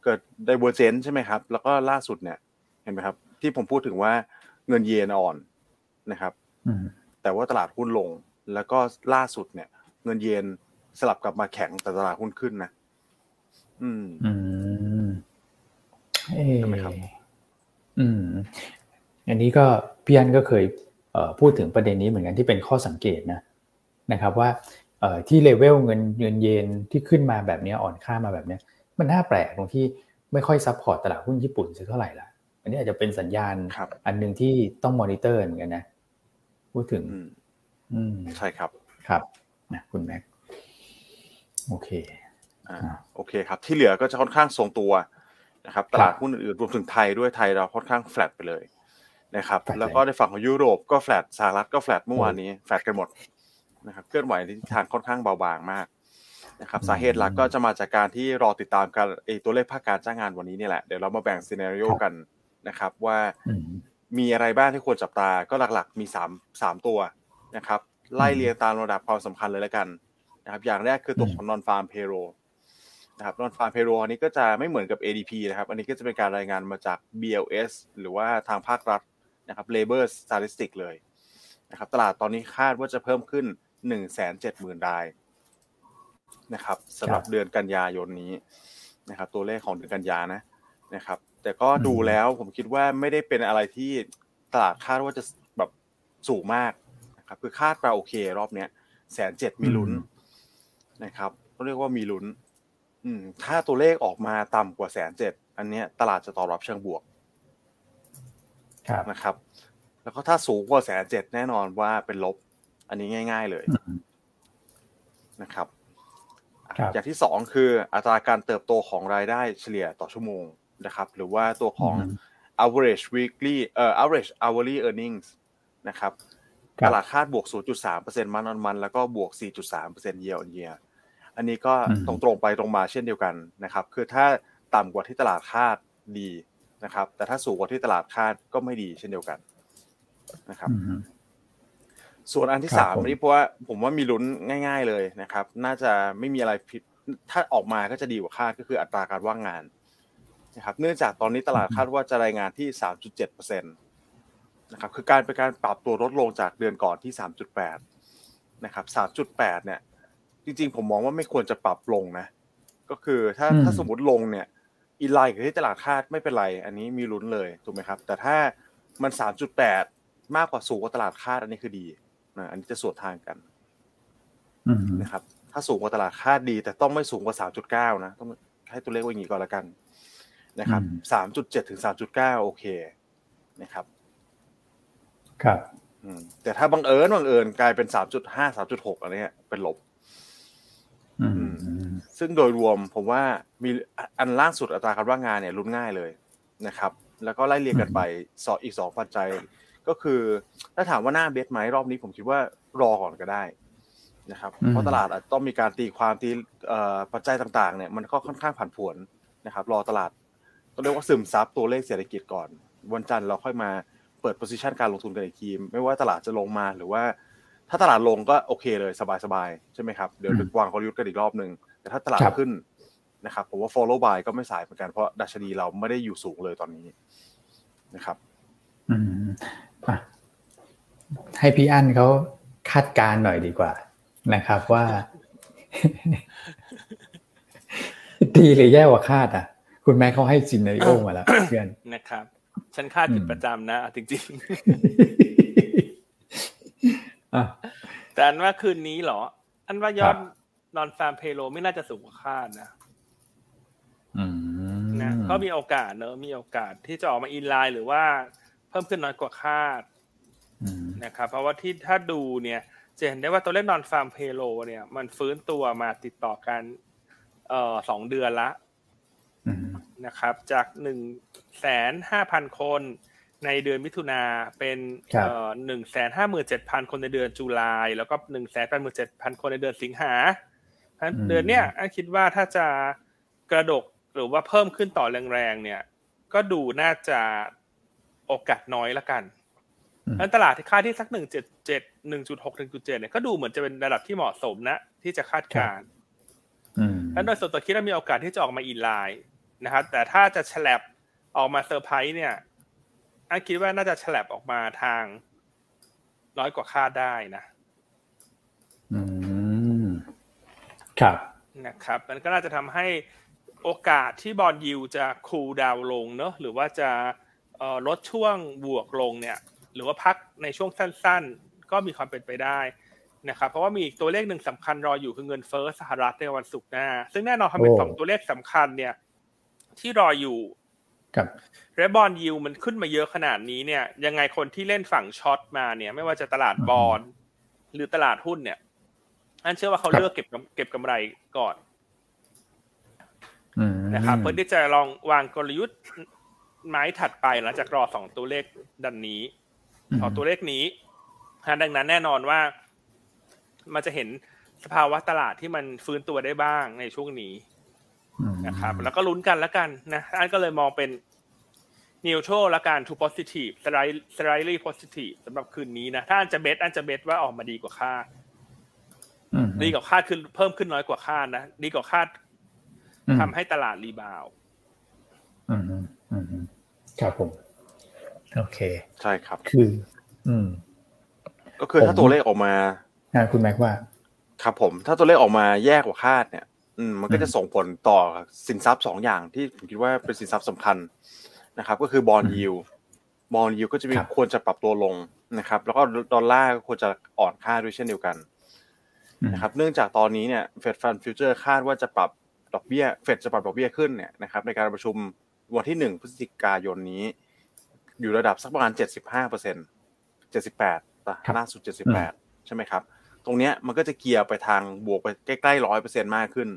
เกิดไดเวอร์เจนใช่ไหมครับ แล้วก็ล่าสุดเนี่ย เห็นไหมครับ ที่ผมพูดถึงว่า เงินเยนอ่อนนะครับแต่ว่าตลาดหุ้นลง แล้วก็ล่าสุดเนี่ย เงินเยนสลับกลับมาแข็งแต่ตลาดหุ้นขึ้นนะอืมอืมใช่ไหมครับ อืม อันนี้ก็พี่อันก็เคยเอพูดถึงประเด็นนี้เหมือนกันที่เป็นข้อสังเกตนะนะครับ ว่าเอที่เลเวลเงินเงินเยนที่ขึ้นมาแบบนี้อ่อนค่ามาแบบนี้มันน่าแปลกตรงที่ไม่ค่อย support ตลาดหุ้นญี่ปุ่นสักเท่าไหร่ละอั นนี้อาจจะเป็นสัญญาณอันหนึ่งที่ต้องมอนิเตอร์เหมือนกันนะ พูดถึง อืมใช่ครับครับนะคุณแม็กโอเคอ่าโอเคครับ ที่เหลือก็จะค่อนข้างทรงตัวนะครับ ตลาดหุ้นอื่นรวมถึงไทยด้วยไทยเราค่อนข้างแฟลตไปเลยนะครับ แล้วก็ในฝั่งของยุโรปก็แฟลตสหรัฐก็แฟลตเมื่อวานนี้แฟลตกันหมดนะครับเคลื่อนไหวในทิศทางค่อนข้างเบาบางมากนะครับสาเหตุหลักก็จะมาจากการที่รอติดตามการไอตัวเลขภาคการจ้างงานวันนี้นี่แหละ เดี๋ยวเรามาแบ่งซีนารีโอกัน นะครับ ว่ามีอะไรบ้างที่ควรจับตาก็หลักๆ มีสามสามตัวนะครับ ไล่เรียงตามระดับความสำคัญเลยแล้วกันนะครับ อย่างแรกคือตัวของ non farm payroll นะครับ non farm payroll อันนี้ก็จะไม่เหมือนกับ ADP นะครับ อันนี้ก็จะเป็นการรายงานมาจาก BLS หรือว่าทางภาครัฐนะครับ labor statistic เลยนะครับตลาดตอนนี้คาดว่าจะเพิ่มขึ้น 170,000รายนะครับสำหรับเดือนกันยายนนี้นะครับ ตัวเลขของเดือนกันยานะนะครับ แต่ก็ดูแล้วผมคิดว่าไม่ได้เป็นอะไรที่ตลาดคาดว่าจะแบบสูงมากนะครับ คือคาดไปโอเค รอบเนี้ยแสนเจ็ดมีลุ้นนะครับต้องเรียกว่ามีลุ้น อืม ถ้าตัวเลขออกมาต่ำกว่าแสนเจ็ดอันเนี้ยตลาดจะตอบรับเชิงบวกนะครับ แล้วก็ถ้าสูงกว่าแสนเจ็ดแน่นอนว่าเป็นลบ อันนี้ง่าย ๆเลยนะครับอย่างที่สองคืออัตราการเติบโตของรายได้เฉลี่ยต่อชั่วโมง นะครับหรือว่าตัวของ average weekly เอ่อ average hourly earnings นะครับตลาดคาดบวก 0.3%มันอนมันแล้วก็บวก 4.3% year on year อันนี้ก็ตรงตรงไปตรงมาเช่นเดียวกันนะครับ คือถ้าต่ำกว่าที่ตลาดคาดดีนะครับ แต่ถ้าสูงกว่าที่ตลาดคาดก็ไม่ดีเช่นเดียวกันนะครับ ส่วนอันที่สามนี่เพราะว่าผมว่ามีลุ้นง่าย ๆเลยนะครับ น่าจะไม่มีอะไรผิด ถ้าออกมาก็จะดีกว่าคาดก็คืออัตราการว่างงาน นะครับเนื่องจากตอนนี้ตลาดคาดว่าจะรายงานที่สามจุดเจ็ดเปอร์เซ็นตนะครับคือการเป็นการปรับตัวลดลงจากเดือนก่อนที่สามจุดแปดนะครับสามจุดแปดเนี่ยจริงๆ ผมมองว่าไม่ควรจะปรับลงนะ ก็คือถ้าถ้าสมมติลงเนี่ยอินไลน์กับที่ตลาดคาดไม่เป็นไร อันนี้มีลุ้นเลยถูกไหมครับ แต่ถ้ามันสามจุดแปดมากกว่าสูงกว่าตลาดคาดอันนี้คือดีนะอันนี้จะสวนทางกันนะครับ ถ้าสูงกว่าตลาดคาดดี แต่ต้องไม่สูงกว่าสามจุดเก้านะ ต้องให้ตัวเลขว่าอย่างนี้ก่อนละกัน นะครับสามจุดเจ็ดถึงสามจุดเก้าโอเคนะครับ ครับแต่ถ้าบังเอิญบังเอิญกลายเป็นสามจุดห้าสามจุดหกอันนี้เป็นลบซึ่งโดยรวมผมว่ามีอันล่างสุดอัตราการว่างงานเนี่ยรุนง่ายเลยนะครับ แล้วก็ไล่เรียงกันไปสออีกสองปัจจัย ก็คือถ้าถามว่าหน้าเบสไหมรอบนี้ผมคิดว่ารอก่อนก็ได้นะครับ เพราะตลาดอาจต้องมีการตีความตีปัจจัยต่าง ๆ เนี่ยมันก็ค่อนข้างผันผวนนะครับ รอตลาดต้อง เรียกว่าซึมซับตัวเลขเศรษฐกิจก่อน วันจันทร์เราค่อยมาเปิดโพซิชันการลงทุนกันอีกทีไม่ว่าตลาดจะลงมาหรือว่า ถ้าตลาดลงก็โอเคเลยสบายๆใช่ไหมครับเดี๋ยววางกลยุทธ์กันอีกรอบหนึ่งแต่ถ้าตลาดขึ้นนะครับผมว่า follow by ก็ไม่สายเหมือนกันเพราะดัชนีเราไม่ได้อยู่สูงเลยตอนนี้นะครับ อืมให้พี่อั้นเขาคาดการหน่อยดีกว่านะครับว่า ดีหรือแย่กว่าคาดอะ คุณแม่เขาให้ซินเนริโอมาแล้วเพื่อนนะครับ ฉันคาดผิดประจำนะจริงๆแต่อันว่าคืนนี้เหรอ อันว่ายอดนอนฟาร์มเพโลไม่น่าจะสูงกว่าคาดนะนะก็มีโอกาสเนอะมีโอกาสที่จะออกมาอินไลน์หรือว่าเพิ่มขึ้นน้อยกว่าคาดนะครับเพราะว่าที่ถ้าดูเนี่ยจะเห็นได้ว่าตัวเลขนอนฟาร์มเพโลเนี่ย มันฟื้นตัวมาติดต่อกันเอ่อสองเดือนละ นะครับ จากหนึ่งแสนห้าพันคนในเดือนมิถุนาเป็นเอ่อหนึ่งแสนห้าหมื่นเจ็ดพันคนในเดือนจุลายแล้วก็หนึ่งแสนแปดหมื่นเจ็ดพันคนในเดือนสิงหาเดือนเนี้ยคิดว่าถ้าจะกระดกหรือว่าเพิ่มขึ้นต่อแรงๆเนี่ย ก็ดูน่าจะโอกาสน้อยละกันแล้วตลาดที่คาดที่สักหนึ่งเจ็ดเจ็ดหนึ่งจุดหกหนึ่งจุดเจ็ดเนี่ยก็ดูเหมือนจะเป็นระดับที่เหมาะสมนะ ที่จะคาดการณ์แล้วโดยส่วนตัวคิดว่ามีโอกาสที่จะออกมาอินไลน์ นะครับแต่ถ้าจะฉลับออกมาเซอร์ไพรส์เนี่ยอันคิดว่าน่าจะฉลับออกมาทางน้อยกว่าคาดได้นะ อืม ครับ นะครับ มันก็น่าจะทำให้โอกาสที่บอลยิวจะคูลดาวลงเนอะหรือว่าจะลดช่วงบวกลงเนี่ย หรือว่าพักในช่วงสั้นๆ ก็มีความเป็นไปได้นะครับ เพราะว่ามีอีกตัวเลขหนึ่งสำคัญรออยู่คือเงินเฟ้อสหรัฐในวันศุกร์หน้า ซึ่งแน่นอนทำเป็นสองตัวเลขสำคัญเนี่ย ที่รออยู่ครับและบอลยิวมันขึ้นมาเยอะขนาดนี้เนี่ย ยังไงคนที่เล่นฝั่งช็อตมาเนี่ย ไม่ว่าจะตลาดบอลหรือตลาดหุ้นเนี่ยอันเชื่อว่าเขาเลือกเก็บเก็บกำไรก่อนนะครับเพื่อที่จะลองวางกลยุทธ์ไม้ถัดไปหลังจากรอสองตัวเลขดันนี้สองตัวเลขนี้ดังนั้นแน่นอนว่า มันจะเห็นสภาวะตลาดที่มันฟื้นตัวได้บ้างในช่วงนี้ นะครับ แล้วก็ลุ้นกันแล้วกันนะอันก็เลยมองเป็น neutral และการ to positive slightly positive สำหรับคืนนี้นะ ถ้าอันจะเบสอันจะเบสว่าออกมาดีกว่าคาดดีกว่าคาดขึ้นเพิ่มขึ้นน้อยกว่าคาดนะ ดีกว่าคาดทำให้ตลาดรีบาวอืมอืมครับผม โอเค ใช่ครับ คือ อืม ก็คือถ้าตัวเลขออกมาคุณแม็กว่า ครับผม ถ้าตัวเลขออกมาแย่กว่าคาดเนี่ย อืมมันก็จะส่งผลต่อสินทรัพย์สองอย่างที่ผมคิดว่าเป็นสินทรัพย์สำคัญนะครับ ก็คือ bond yield bond yield ก็จะมีควรจะปรับตัวลงนะครับ แล้วก็ดอลลาร์ก็ควรจะอ่อนค่าด้วยเช่นเดียวกันนะครับ เนื่องจากตอนนี้เนี่ย Fed Funds Futures คาดว่าจะปรับดอกเบี้ยเฟดจะปรับดอกเบี้ยขึ้นเนี่ยนะครับ ในการประชุมวันที่หนึ่งพฤศจิกายนนี้ อยู่ระดับสักประมาณเจ็ดสิบห้าเปอร์เซ็นต์เจ็ดสิบแปดล่าสุดเจ็ดสิบแปดใช่ไหมครับ ตรงเนี้ยมันก็จะเกียร์ไปทางบวกไปใกล้ๆร้อยเปอร์เซ็นมากขึ้น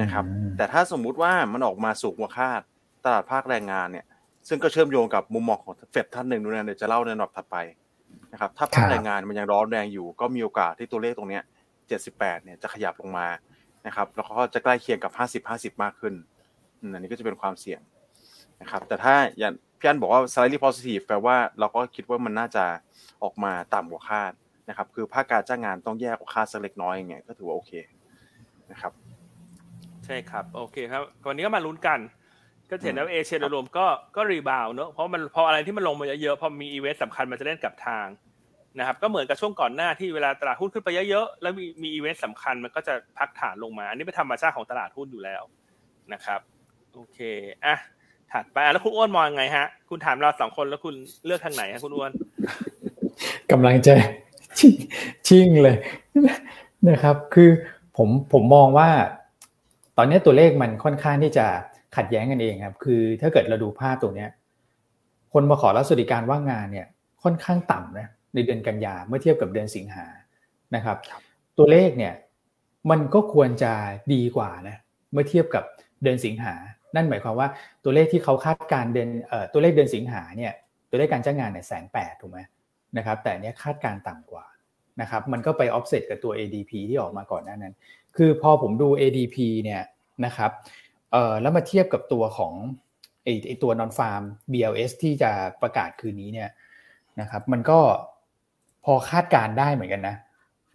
นะครับ แต่ถ้าสมมุติว่ามันออกมาสูงกว่าคาดตลาดภาคแรงงานเนี่ย ซึ่งก็เชื่อมโยงกับมุมมองของเฟดท่านหนึ่งด้วยนะเดี๋ยวจะเล่าในรอบถัดไปนะครับ ถ้าภาคแรงงานมันยังร้อนแรงอยู่ ก็มีโอกาสที่ตัวเลขตรงเนี้ยเจ็ดสิบแปดเนี่ยจะขยับลงมานะครับ แล้วก็จะใกล้เคียงกับห้าสิบห้าสิบมากขึ้นอันนี้ก็จะเป็นความเสี่ยงนะครับ แต่ถ้าอย่างพี่อันบอกว่า slightly positive แปลว่าเราก็คิดว่ามันน่าจะออกมาต่ำกว่าคาดนะครับ คือภาคการจ้างงานต้องแย่กว่าคาดสักเล็กน้อยอย่างเงี้ยก็ถือว่าโอเคนะครับ ใช่ครับ โอเคครับวันนี้ก็มาลุ้นกัน ก็เห็นว่าเอเชียโดยรวมก็ก็ rebound เนอะเพราะมันพออะไรที่มันลงมาเยอะๆพอมีอีเวนต์สำคัญมันจะเล่นกับทางนะครับก็เหมือนกับช่วงก่อนหน้าที่เวลาตลาดหุ้นขึ้นไปเยอะๆแล้วมีมีอีเวนต์สำคัญมันก็จะพักฐานลงมา อันนี้เป็นธรรมชาติของตลาดหุ้นอยู่แล้วนะครับ โอเคอะถัดไปแล้วคุณอ้วนมองยังไงฮะ คุณถามเราสองคนแล้วคุณเลือกทางไหนฮะคุณอ้วนกำลังจะชิ่งเลยนะครับ คือผมผมมองว่า ตอนนี้ตัวเลขมันค่อนข้างที่จะขัดแย้งกันเองครับ คือถ้าเกิดเราดูภาพตัวเนี้ย คนมาขอรับสวัสดิการว่างงานเนี่ยค่อนข้างต่ำนะในเดือนกันยาเมื่อเทียบกับเดือนสิงหานะครับ ตัวเลขเนี่ยมันก็ควรจะดีกว่านะเมื่อเทียบกับเดือนสิงหา นั่นหมายความว่าตัวเลขที่เขาคาดการเดือนตัวเลขเดือนสิงหาเนี่ยตัวเลขการจ้างงานเนี่ยแสนแปดถูกไหมนะครับ แต่เนี้ยคาดการต่ำกว่า นะครับมันก็ไป offset กับตัว ADP ที่ออกมาก่อนหน้านั้น คือพอผมดู ADP เนี่ยนะครับเอ่อแล้วมาเทียบกับตัวของไอไอตัวนอนฟาร์ม BLS ที่จะประกาศคืนนี้เนี่ยนะครับมันก็พอคาดการได้เหมือนกันนะ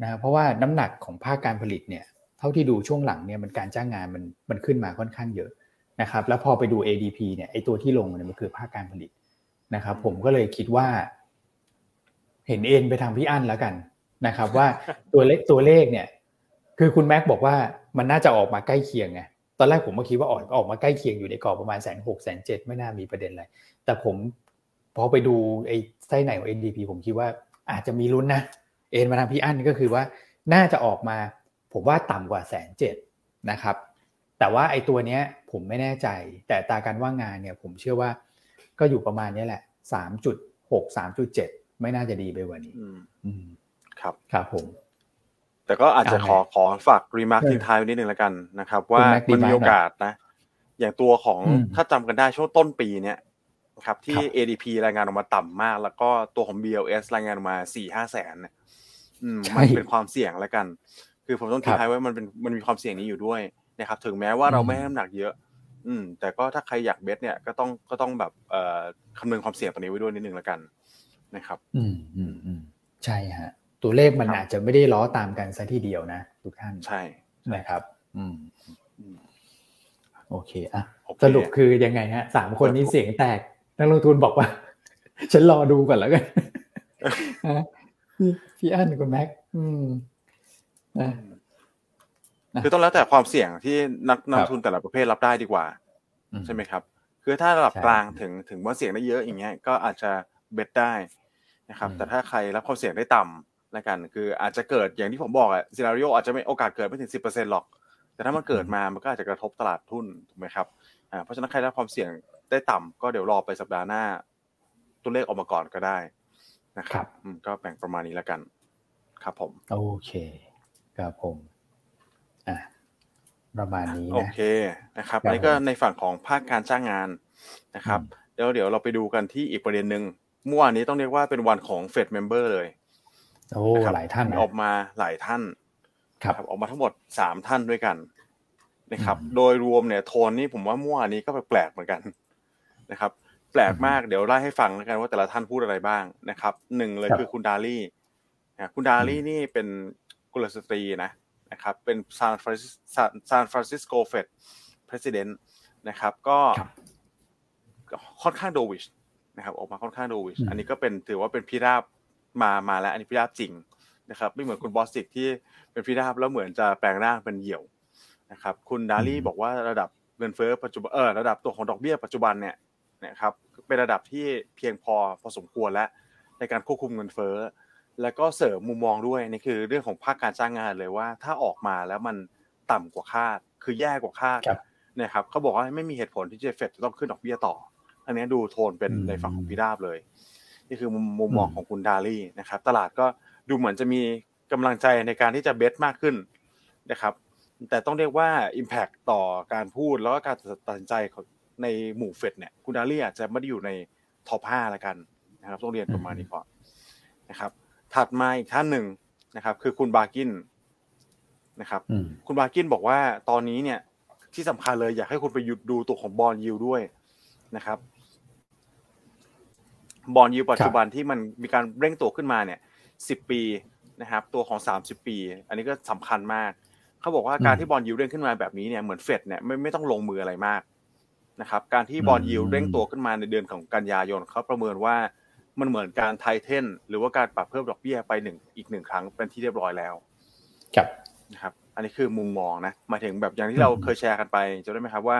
นะเพราะว่าน้ำหนักของภาคการผลิตเนี่ยเท่าที่ดูช่วงหลังเนี่ยมันการจ้างงานมันมันขึ้นมาค่อนข้างเยอะนะครับแล้วพอไปดู ADP เนี่ยไอตัวที่ลงเนี่ยมันคือภาคการผลิตนะครับผมก็เลยคิดว่า เห็นเอ็นไปทางพี่อั้นแล้วกัน นะครับว่าตัวเลขตัวเลขเนี่ยคือคุณแม็กบอกว่ามันน่าจะออกมาใกล้เคียงไงตอนแรกผมก็คิดว่าออกออกมาใกล้เคียงอยู่ในกรอบประมาณแสนหกแสนเจ็ดไม่น่ามีประเด็นอะไร แต่ผมพอไปดูไอ้ไส้ไหนของ NDP ผมคิดว่าอาจจะมีลุ้นนะ เอ็นมาทางพี่อั้นก็คือว่าน่าจะออกมาผมว่าต่ำกว่าแสนเจ็ดนะครับ แต่ว่าไอ้ตัวเนี้ยผมไม่แน่ใจ แต่ตาการว่างงานเนี่ยผมเชื่อว่าก็อยู่ประมาณนี้แหละสามจุดหกสามจุดเจ็ดไม่น่าจะดีไปกว่านี้อืม ครับครับผม แต่ก็อาจจะขอขอฝาก remark ทิ้งท้ายนิดนึงแล้วกันนะครับ ว่ามันมีโอกาสนะ อย่างตัวของถ้าจำกันได้ช่วงต้นปีเนี่ยครับที่ ADP รายงานออกมาต่ำมาก แล้วก็ตัวของ BLS รายงานออกมาสี่ห้าแสนเนี่ยมันเป็นความเสี่ยงแล้วกัน คือผมต้องทิ้งท้ายไว้มันเป็นมันมีความเสี่ยงนี้อยู่ด้วยนะครับ ถึงแม้ว่าเราไม่ให้น้ำหนักเยอะ อืม แต่ก็ถ้าใครอยาก bet เนี่ยก็ต้องก็ต้องแบบเอ่อคำนึงความเสี่ยงตัวนี้ไว้ด้วยนิดนึงแล้วกันนะครับ อืมอืมอืมใช่ฮะ ตัวเลขมันอาจจะไม่ได้ล้อตามกันซะทีเดียวนะทุกท่านใช่นะครับ อืมโอเคอะสรุปคือยังไงฮะสามคนนี้เสียงแตกนักลงทุนบอกว่า ฉันรอดูก่อนแล้วกันพี่อั้นคุณแม็กอืมคือต้องแล้วแต่ความเสี่ยงที่นักนักทุนแต่ละประเภทรับได้ดีกว่า ใช่ไหมครับ คือถ้าระดับกลางถึงถึงว่าเสี่ยงได้เยอะอย่างเงี้ยก็อาจจะเบ็ดได้นะครับ แต่ถ้าใครรับความเสี่ยงได้ต่ำ ละกัน คืออาจจะเกิดอย่างที่ผมบอกอะซีนารีโออาจจะไม่โอกาสเกิดไม่ถึงสิบเปอร์เซ็นต์หรอก แต่ถ้ามันเกิดมามันก็อาจจะกระทบตลาดทุนถูกไหมครับอ่าเพราะฉะนั้นใครรับความเสี่ยงได้ต่ำก็เดี๋ยวรอไปสัปดาห์หน้า ตัวเลขออกมาก่อนก็ได้นะครับก็แบ่งประมาณนี้แล้วกัน ครับผม โอเคครับผมอ่าประมาณนี้นะโอเคนะครับนี่ก็ในฝั่งของภาคการจ้างงานนะครับ เดี๋ยวเดี๋ยวเราไปดูกันที่อีกประเด็นหนึ่งเมื่อวานนี้ต้องเรียกว่าเป็นวันของเฟดเมมเบอร์เลย โอ้หลายท่านออกมาหลายท่านครับออกมาทั้งหมดสามท่านด้วยกันนะครับ โดยรวมเนี่ยโทนนี่ผมว่าเมื่อวานนี้ก็แปลกเหมือนกันนะครับ แปลกมากเดี๋ยวไล่ให้ฟังแล้วกันว่าแต่ละท่านพูดอะไรบ้างนะครับหนึ่งเลยคือคุณดาลี่คุณดาลี่นี่เป็นกุลสตรีนะนะครับ เป็นซานฟรานซิสซานฟรานซิสโกเฟดประธานนะครับ ก็ค่อนข้าง dovish นะครับ ออกมาค่อนข้าง dovish อันนี้ก็เป็นถือว่าเป็นพิราบ มามาแล้วอันนี้พิราบจริงนะครับ ไม่เหมือนคุณบอสติกที่เป็นพิราบแล้วเหมือนจะแปลงร่างเป็นเหยี่ยวนะครับ คุณดาลี่บอกว่าระดับเงินเฟ้อปัจจุบันเออระดับตัวของดอกเบี้ยปัจจุบันเนี่ยนะครับเป็นระดับที่เพียงพอพอสมควรแล้วในการควบคุมเงินเฟ้อแล้วก็เสริมมุมมองด้วยนี่คือเรื่องของภาคการจ้างงานเลยว่า ถ้าออกมาแล้วมันต่ำกว่าคาดคือแย่กว่าคาดนะครับเขาบอกว่าไม่มีเหตุผลที่จะเฟดจะต้องขึ้นดอกเบี้ยต่อ อันนี้ดูโทนเป็นในฝั่งของพี่ดาบเลย นี่คือมุมมองของคุณดาลี่นะครับ ตลาดก็ดูเหมือนจะมีกำลังใจในการที่จะเบสมากขึ้นนะครับ แต่ต้องเรียกว่า Impact ต่อการพูดแล้วก็การตัดสินใจในหมู่เฟดเนี่ยคุณดาลี่อาจจะไม่ได้อยู่ใน top ห้าละกันนะครับ ต้องเรียนประมาณนี้ก่อนนะครับ ถัดมาอีกท่านหนึ่งนะครับ คือคุณบากินนะครับ คุณบากินบอกว่าตอนนี้เนี่ยที่สำคัญเลยอยากให้คุณไปหยุดดูตัวของ bond yield ด้วยนะครับ bond yield ปัจจุบันที่มันมีการเร่งตัวขึ้นมาเนี่ยสิบปีนะครับตัวของสามสิบปี อันนี้ก็สำคัญมาก เขาบอกว่าการที่บอลยูเร่งขึ้นมาแบบนี้เนี่ยเหมือนเฟดเนี่ยไม่ไม่ต้องลงมืออะไรมากนะครับการที่บอลยิวเร่งตัวขึ้นมาในเดือนของกันยายนเขาประเมินว่ามันเหมือนการไทเทนหรือว่าการปรับเพิ่มดอกเบี้ยไปหนึ่งอีกหนึ่งครั้งเป็นที่เรียบร้อยแล้ว ครับนะครับ อันนี้คือมุมมองนะหมายถึงแบบอย่างที่เราเคยแชร์กันไปจะได้ไหมครับว่า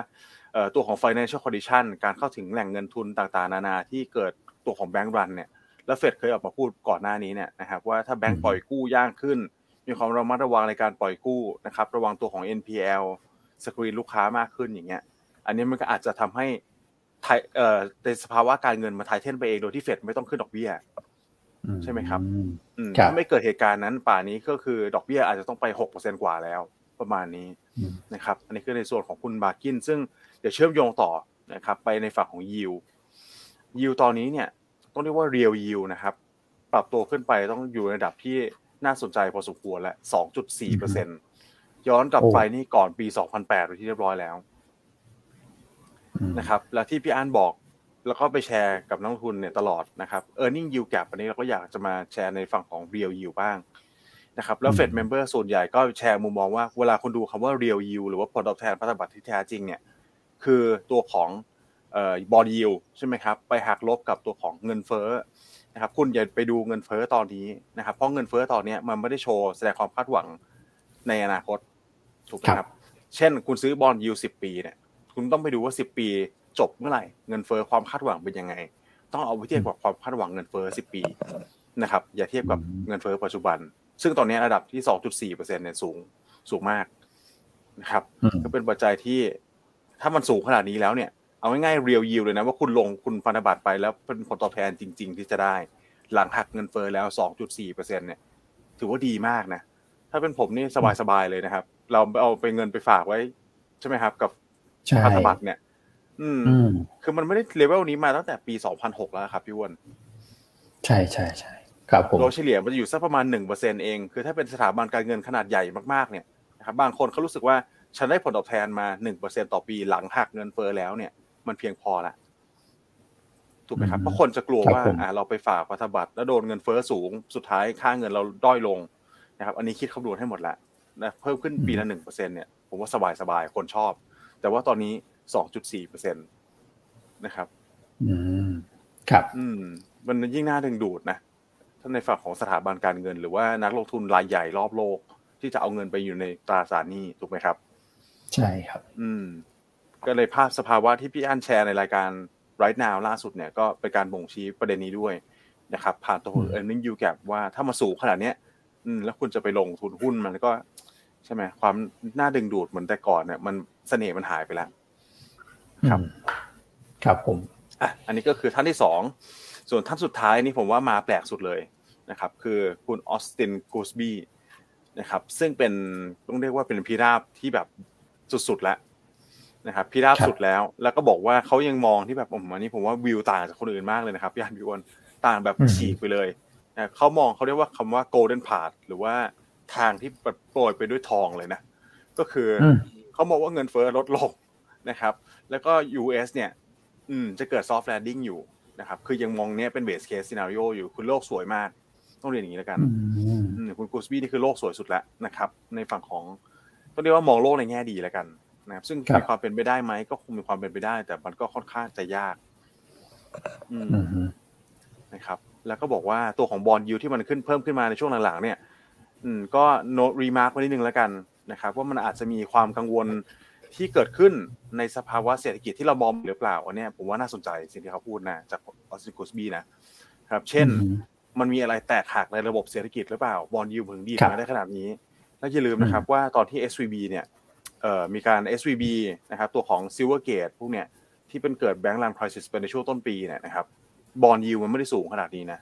ตัวของ financial condition การเข้าถึงแหล่งเงินทุนต่างๆ นานาที่เกิด ตัวของแบงก์รันเนี่ยแล้วเฟดเคยออกมาพูดก่อนหน้านี้เนี่ยนะครับว่าถ้าแบงก์ปล่อยกู้ยากขึ้น มีความระมัดระวังในการปล่อยกู้นะครับระวังตัวของ NPL สกรีนลูกค้ามากขึ้นอย่างเงี้ย อันนี้มันก็อาจจะทำให้ในสภาวะการเงินมาทายเทนไปเองโดยที่เฟดไม่ต้องขึ้นดอกเบี้ยใช่ไหมครับถ้าไม่เกิดเหตุการณ์นั้นป่านี้ก็คือดอกเบี้ยอาจจะต้องไปหกเปอร์เซ็นกว่าแล้ว ประมาณนี้นะครับ อันนี้คือในส่วนของคุณบากิน ซึ่งเดี๋ยวเชื่อมโยงต่อนะครับ ไปในฝั่งของยิวยิวตอนนี้เนี่ย ต้องเรียกว่าเรียลยิวนะครับ ปรับตัวขึ้นไปต้องอยู่ในระดับที่น่าสนใจพอสมควรและสองจุดสี่เปอร์เซ็นย้อนกลับไปนี่ก่อนปีสองพันแปดที่เรียบร้อยแล้วนะครับ แล้วที่พี่อันบอกแล้วก็ไปแชร์กับนักทุนเนี่ยตลอดนะครับ e a r n i n g yield gap อันนี้เราก็อยากจะมาแชร์ในฝั่งของ real yield บ้างนะครับแล้ว Fed member ส่วนใหญ่ก็แชร์มุมมองว่าเวลาคุณดูคำว่า real yield หรือว่าผลตอบแทนพันธบัตรที่แท้จริงเนี่ย คือตัวของ บอลยิวใช่ไหมครับไปหักลบกับตัวของเงินเฟ้อนะครับคุณอย่าไปดูเงินเฟ้อตอนนี้นะครับเพราะเงินเฟ้อตอนนี้มันไม่ได้โชว์แสดงความคาดหวังในอนาคตถูกไหมครับ เช่น คุณซื้อบอลยิวสิบปีเนี่ยคุณต้องไปดูว่าสิบปีจบเมื่อไหร่เงินเฟ้อความคาดหวังเป็นยังไง ต้องเอาไปเทียบกับความคาดหวังเงินเฟ้อสิบปีนะครับอย่าเทียบกับเงินเฟ้อปัจจุบัน ซึ่งตอนนี้ระดับที่สองจุดสี่เปอร์เซ็นเนี่ยสูงสูงมากนะครับ ก็เป็นปัจจัยที่ถ้ามันสูงขนาดนี้แล้วเนี่ย เอาง่ายๆเรียลยิวเลยนะว่าคุณลงคุณพันธบัตรไปแล้วเป็นผลตอบแทนจริง ๆ ที่จะได้ หลังหักเงินเฟ้อแล้วสองจุดสี่เปอร์เซ็นเนี่ยถือว่าดีมากนะ ถ้าเป็นผมนี่สบายๆเลยนะครับ เราเอาไปเงินไปฝากไว้ ใช่ไหมครับ กับพันธบัตรเนี่ย อืม คือมันไม่ได้เลเวลนี้มาตั้งแต่ปีสองพันหกแล้วครับพี่วอนใช่ใช่ใช่ครับผมโดยเฉลี่ยมันจะอยู่สักประมาณหนึ่งเปอร์เซ็นเอง คือถ้าเป็นสถาบันการเงินขนาดใหญ่มากๆเนี่ยนะครับบางคนเขารู้สึกว่าฉันได้ผลตอบแทนมาหนึ่งเปอร์เซ็นต่อปีหลังหักเงินเฟ้อแล้วเนี่ย มันเพียงพอละถูกไหมครับเพราะคนจะกลัวว่าอ่าเราไปฝากพันธบัตรแล้วโดนเงินเฟ้อสูงสุดท้ายค่าเงินเราด้อยลงนะครับ อันนี้คิดคำนวณให้หมดแล้วนะเพิ่มขึ้นปีละหนึ่งเปอร์เซ็นเนี่ยผมว่าสบายสบายคนชอบ แต่ว่าตอนนี้สองจุดสี่เปอร์เซ็นตนะครับ อืมครับ อืม มันยิ่งน่าดึงดูดนะถ้าในฝั่งของสถาบันการเงิน หรือว่านักลงทุนรายใหญ่รอบโลก ที่จะเอาเงินไปอยู่ในตราสารหนี้ถูกไหมครับ ใช่ครับ อืม ก็เลยภาพสภาวะที่พี่อันแชร์ในรายการ right now ล่าสุดเนี่ยก็เป็นการบ่งชี้ประเด็นนี้ด้วยนะครับผ่านตัว earning yield gap ว่าถ้ามาสูงขนาดเนี้ยอืมแล้วคุณจะไปลงทุนหุ้นมันก็ ใช่ไหมความน่าดึงดูดเหมือนแต่ก่อนเนี่ย มันเสน่ห์มันหายไปแล้ว ครับ ครับผมอะอันนี้ก็คือท่านที่สองส่วนท่านสุดท้ายนี่ผมว่ามาแปลกสุดเลยนะครับ คือคุณออสตินกูสบีนะครับ ซึ่งเป็นต้องเรียกว่าเป็นพิราบที่แบบสุดๆแล้ว นะครับพิราบสุดแล้ว แล้วก็บอกว่าเขายังมองที่แบบผมอันนี้ผมว่าวิวต่างจากคนอื่นมากเลยนะครับพี่อันพี่วนต่างแบบฉีกไปเลยนะเขามองเขาเรียกว่าคำว่า golden path หรือว่าทางที่โปรยไปด้วยทองเลยนะ ก็คือเขามองว่าเงินเฟ้อลดลงนะครับ แล้วก็ US เนี่ย อืมจะเกิด soft landing อยู่นะครับ คือยังมองเนี้ยเป็น base case scenario อยู่คุณโลกสวยมาก ต้องเรียนอย่างนี้แล้วกันคุณกูสบี้นี่คือโลกสวยสุดแล้วนะครับ ในฝั่งของต้องเรียกว่ามองโลกในแง่ดีแล้วกัน นะครับ ซึ่งมีความเป็นไปได้ไหมก็คงมีความเป็นไปได้ แต่มันก็ค่อนข้างจะยากอืมนะครับ แล้วก็บอกว่าตัวของ bond yield ที่มันขึ้นเพิ่มขึ้นมาในช่วงหลังๆเนี่ย อืม ก็ note remark ไว้นิดนึงแล้วกันนะครับ ว่ามันอาจจะมีความกังวลที่เกิดขึ้นในสภาวะเศรษฐกิจที่เรามองหรือเปล่าอันนี้ผมว่าน่าสนใจสิ่งที่เขาพูดนะจากออสติกุสบีนะครับ เช่น มันมีอะไรแตกหักในระบบเศรษฐกิจหรือเปล่า bond yield ถึงดีดมาได้ขนาดนี้แล้วอย่าลืมนะครับว่าตอนที่ SVB เนี่ยเอ่อ มีการ SVB นะครับตัวของ Silvergate พวกเนี้ยที่เป็นเกิดแบงก์ลันคริสเป็นในช่วงต้นปีเนี่ยนะครับบอลยูมันไม่ได้สูงขนาดนี้นะ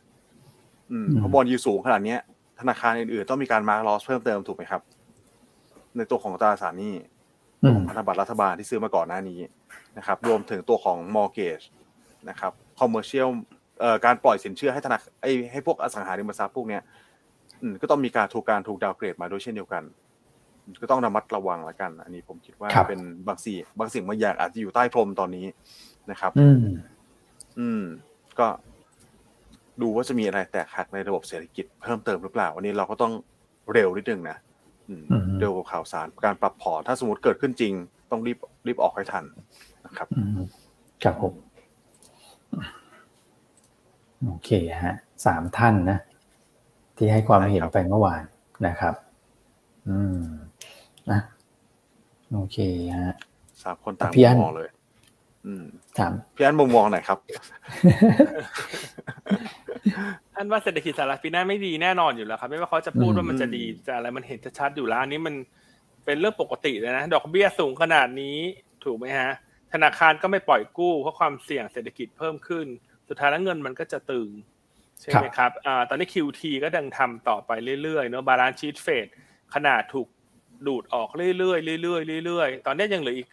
อืมเพราะบอลยูสูงขนาดนี้ธนาคารอื่นๆต้องมีการมาร์กลอสเพิ่มเติมถูกไหมครับ ในตัวของตราสารหนี้พันธบัตรรัฐบาลที่ซื้อมาก่อนหน้านี้นะครับ รวมถึงตัวของ mortgage นะครับ commercial เอ่อการปล่อยสินเชื่อให้ธนาคารให้พวกอสังหาริมทรัพย์พวกเนี้ยก็ต้องมีการถูกการถูกดาวเกรดมาด้วยเช่นเดียวกัน ก็ต้องระมัดระวังละกัน อันนี้ผมคิดว่าเป็นบางสิ่งบางสิ่งบางอย่างอาจจะอยู่ใต้พรมตอนนี้นะครับ อืม อืม ก็ ดูว่าจะมีอะไรแตกหักในระบบเศรษฐกิจเพิ่มเติมหรือเปล่าวันนี้เราก็ต้องเร็วนิดนึงนะเร็วกับข่าวสารการปรับพอร์ตถ้าสมมติเกิดขึ้นจริง ต้องรีบรีบออกให้ทันนะครับครับผมโอเคฮะสามท่านนะ ที่ให้ความเห็นไปเมื่อวานนะครับ อืม นะโอเคฮะสามคนต่างมองเลย อืมถามพี่อันมุมมองไหนครับอันว่าเศรษฐกิจสหรัฐปีหน้าไม่ดีแน่นอนอยู่แล้วครับ ไม่ว่าเขาจะพูดว่ามันจะดีจะอะไรมันเห็นชัดอยู่แล้วอันนี้มันเป็นเรื่องปกติเลยนะดอกเบี้ยสูงขนาดนี้ถูกไหมฮะ ธนาคารก็ไม่ปล่อยกู้เพราะความเสี่ยงเศรษฐกิจเพิ่มขึ้น สุดท้ายแล้วเงินมันก็จะตึงใช่ไหมครับอ่าตอนนี้ QT ก็ยังทำต่อไปเรื่อยๆเนาะ balance sheet เฟดขนาดถูก ดูดออกเรื่อยๆเรื่อยๆเรื่อยๆตอนนี้ยังเหลืออีก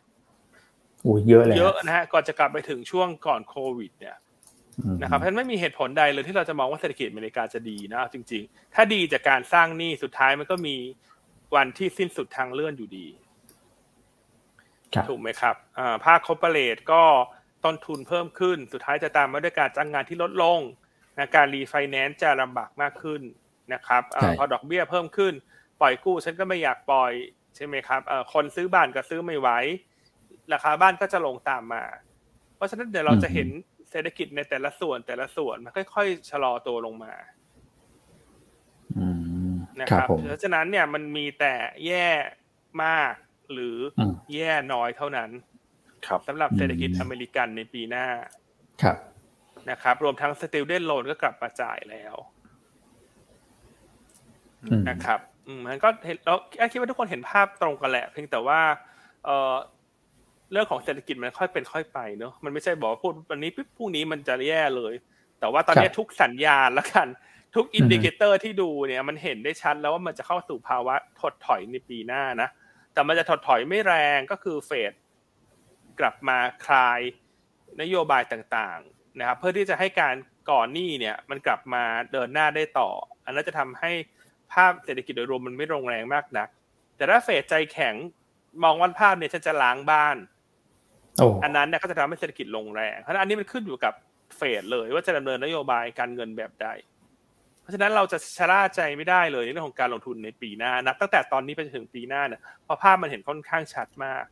อ้เยอะเลยเยอะนะฮะก่อนจะกลับไปถึงช่วงก่อนโควิด เนี่ยนะครับเพราะไม่มีเหตุผลใดเลยที่เราจะมองว่าเศรษฐกิจอเมริกาจะดีนะจริง ๆ ถ้าดีจากการสร้างหนี้สุดท้ายมันก็มีวันที่สิ้นสุดทางเลื่อนอยู่ดีถูกไหมครับภาคคอร์เปอเรทก็ต้นทุนเพิ่มขึ้น สุดท้ายจะตามมาด้วยการจ้างงานที่ลดลงนะการรีไฟแนนซ์จะลำบากมากขึ้นนะครับพอดอกเบี้ยเพิ่มขึ้น ปล่อยกู้ฉันก็ไม่อยากปล่อยใช่ไหมครับคนซื้อบ้านก็ซื้อไม่ไหวราคาบ้านก็จะลงตามมา เพราะฉะนั้นเดี๋ยวเราจะเห็นเศรษฐกิจในแต่ละส่วนแต่ละส่วนมันค่อยๆชะลอตัวลงมานะครับเพราะฉะนั้นเนี่ยมันมีแต่แย่มากหรือแย่น้อยเท่านั้น ครับสำหรับเศรษฐกิจอเมริกันในปีหน้า ครับนะครับ รวมทั้งสติลเดนโลนก็กลับมาจ่ายแล้วนะครับ อืมมันก็เห็นเราคิดว่าทุกคนเห็นภาพตรงกันแหละเพียงแต่ว่า เออเรื่องของเศรษฐกิจมันค่อยเป็นค่อยไปเนอะมันไม่ใช่บอกว่าพูดวันนี้ปุ๊บพรุ่งนี้มันจะแย่เลย แต่ว่าตอนนี้ทุกสัญญาณแล้วกัน ทุก indicator ที่ดูเนี่ยมันเห็นได้ชัดแล้วว่ามันจะเข้าสู่ภาวะถดถอยในปีหน้านะแต่มันจะถดถอยไม่แรงก็คือเฟดกลับมาคลายนโยบายต่างๆนะครับเพื่อที่จะให้การก่อหนี้เนี่ยมันกลับมาเดินหน้าได้ต่อ อันนั้นจะทำให้ ภาพเศรษฐกิจโดยรวมมันไม่ลงแรงมากนัก แต่ถ้าเฟดใจแข็งมองวันภาพเนี่ยฉันจะล้างบ้านอันนั้นเนี่ยก็จะทำให้เศรษฐกิจลงแรงเพราะอันนี้มันขึ้นอยู่กับเฟดเลยว่าจะดำเนินนโยบายการเงินแบบใด เพราะฉะนั้นเราจะชะล่าใจไม่ได้เลยในเรื่องของการลงทุนในปีหน้านับตั้งแต่ตอนนี้ไปถึงปีหน้าเนี่ยเพราะภาพมันเห็นค่อนข้างชัดมาก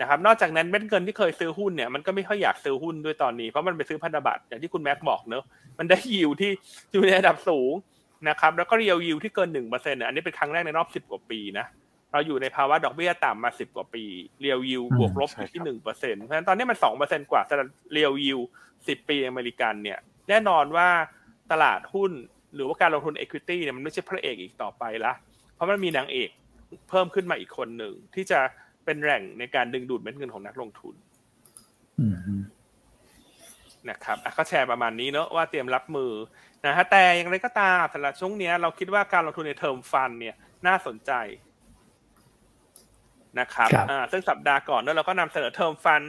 นะครับ นอกจากนั้นเม็ดเงินที่เคยซื้อหุ้นเนี่ยมันก็ไม่ค่อยอยากซื้อหุ้นด้วยตอนนี้เพราะมันไปซื้อพันธบัตรอย่างที่คุณแม็กบอกเนอะมันได้ยิวที่อยู่ในระดับสูง นะครับแล้วก็เรียวยิวที่เกินหนึ่งเปอร์เซ็นต์อันนี้เป็นครั้งแรกในรอบสิบกว่าปีนะเราอยู่ในภาวะดอกเบี้ยต่ำมาสิบกว่าปีเรียวยิวบวกลบอยู่ที่หนึ่งเปอร์เซ็นต์เพราะฉะนั้นตอนนี้มันสองเปอร์เซ็นกว่าแต่เรียวยิวสิบปีอเมริกันเนี่ย แน่นอนว่าตลาดหุ้นหรือว่าการลงทุน equity เนี่ยมันไม่ใช่พระเอกอีกต่อไปละ เพราะมันมีนางเอกเพิ่มขึ้นมาอีกคนหนึ่ง ที่จะเป็นแหล่งในการดึงดูดเม็ดเงินของนักลงทุนนะครับก็แชร์ประมาณนี้เนอะว่าเตรียมรับมือ นะฮะแต่อย่างไรก็ตามสำหรับช่วงนี้เราคิดว่าการลงทุนในเทอมฟันเนี่ยน่าสนใจนะครับอ่าซึ่งสัปดาห์ก่อนเราก็นำเสนอ term fund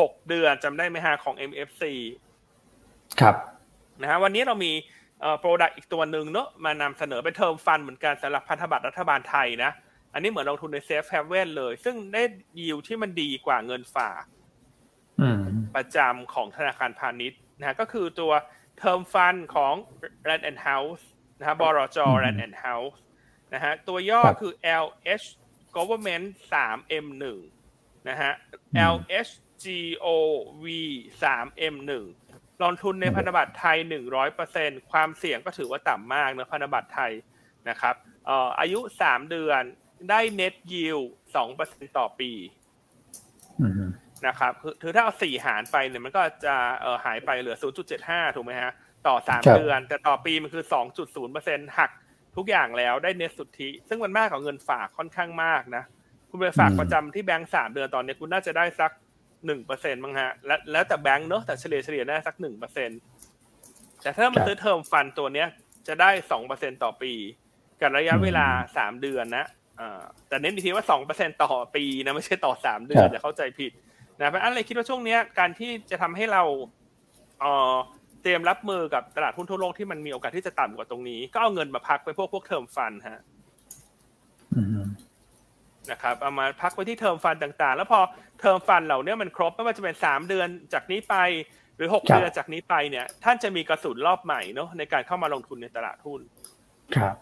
หกเดือนจำได้ไหมฮะของ MFC ครับนะฮะวันนี้เรามีเอ่อ product อีกตัวหนึ่งเนอะมานำเสนอเป็น term fund เหมือนกันสำหรับพันธบัตรรัฐบาลไทยนะ อันนี้เหมือนลงทุนใน safe haven เลย ซึ่งได้ยิวที่มันดีกว่าเงินฝากประจำของธนาคารพาณิชย์นะก็คือตัว term fund ของ Land and House นะฮะบรจ Land and House นะฮะตัวย่อคือ LH Government 3 M1 นะฮะ LHGOV 3 M1 ลงทุนในพันธบัตรไทย 100%ความเสี่ยงก็ถือว่าต่ำมากนะพันธบัตรไทยนะครับอายุ 3 เดือนได้ net yield 2%ต่อปี นะครับคือถ้าเอาสี่หารไปเนี่ยมันก็จะเออหายไปเหลือ 0.75 ถูกไหมฮะ ต่อสามเดือน แต่ต่อปีมันคือ 2.0%หักทุกอย่างแล้วได้เน็ตสุทธิ ซึ่งมันมากกว่าเงินฝากค่อนข้างมากนะ คุณไปฝากประจำที่แบงก์สามเดือนตอนนี้คุณน่าจะได้สักหนึ่งเปอร์เซ็นต์มั้งฮะ และแล้วแต่แบงก์เนอะแต่เฉลี่ยเฉลี่ยได้สักหนึ่งเปอร์เซ็นต์แต่ถ้ามันซื้อเทอมฟันตัวเนี้ยจะได้สองเปอร์เซ็นต่อปี กับระยะเวลาสามเดือนนะอ่าแต่เน้นอีกทีว่าสองเปอร์เซ็นต่อปีนะไม่ใช่ต่อสามเดือนอย่าเข้าใจผิด นะเพราะอะไรคิดว่าช่วงนี้การที่จะทำให้เราเอ่อเตรียมรับมือกับตลาดหุ้นทั่วโลกที่มันมีโอกาสที่จะต่ำกว่าตรงนี้ ก็เอาเงินมาพักไปพวกพวกเทอมฟันฮะนะครับเอามาพักไว้ที่เทอมฟันต่างๆ แล้วพอเทอมฟันเหล่านี้มันครบไม่ว่าจะเป็นสามเดือนจากนี้ไป หรือหกเดือนจากนี้ไปเนี่ย ท่านจะมีกระสุนรอบใหม่เนาะในการเข้ามาลงทุนในตลาดหุ้นครับ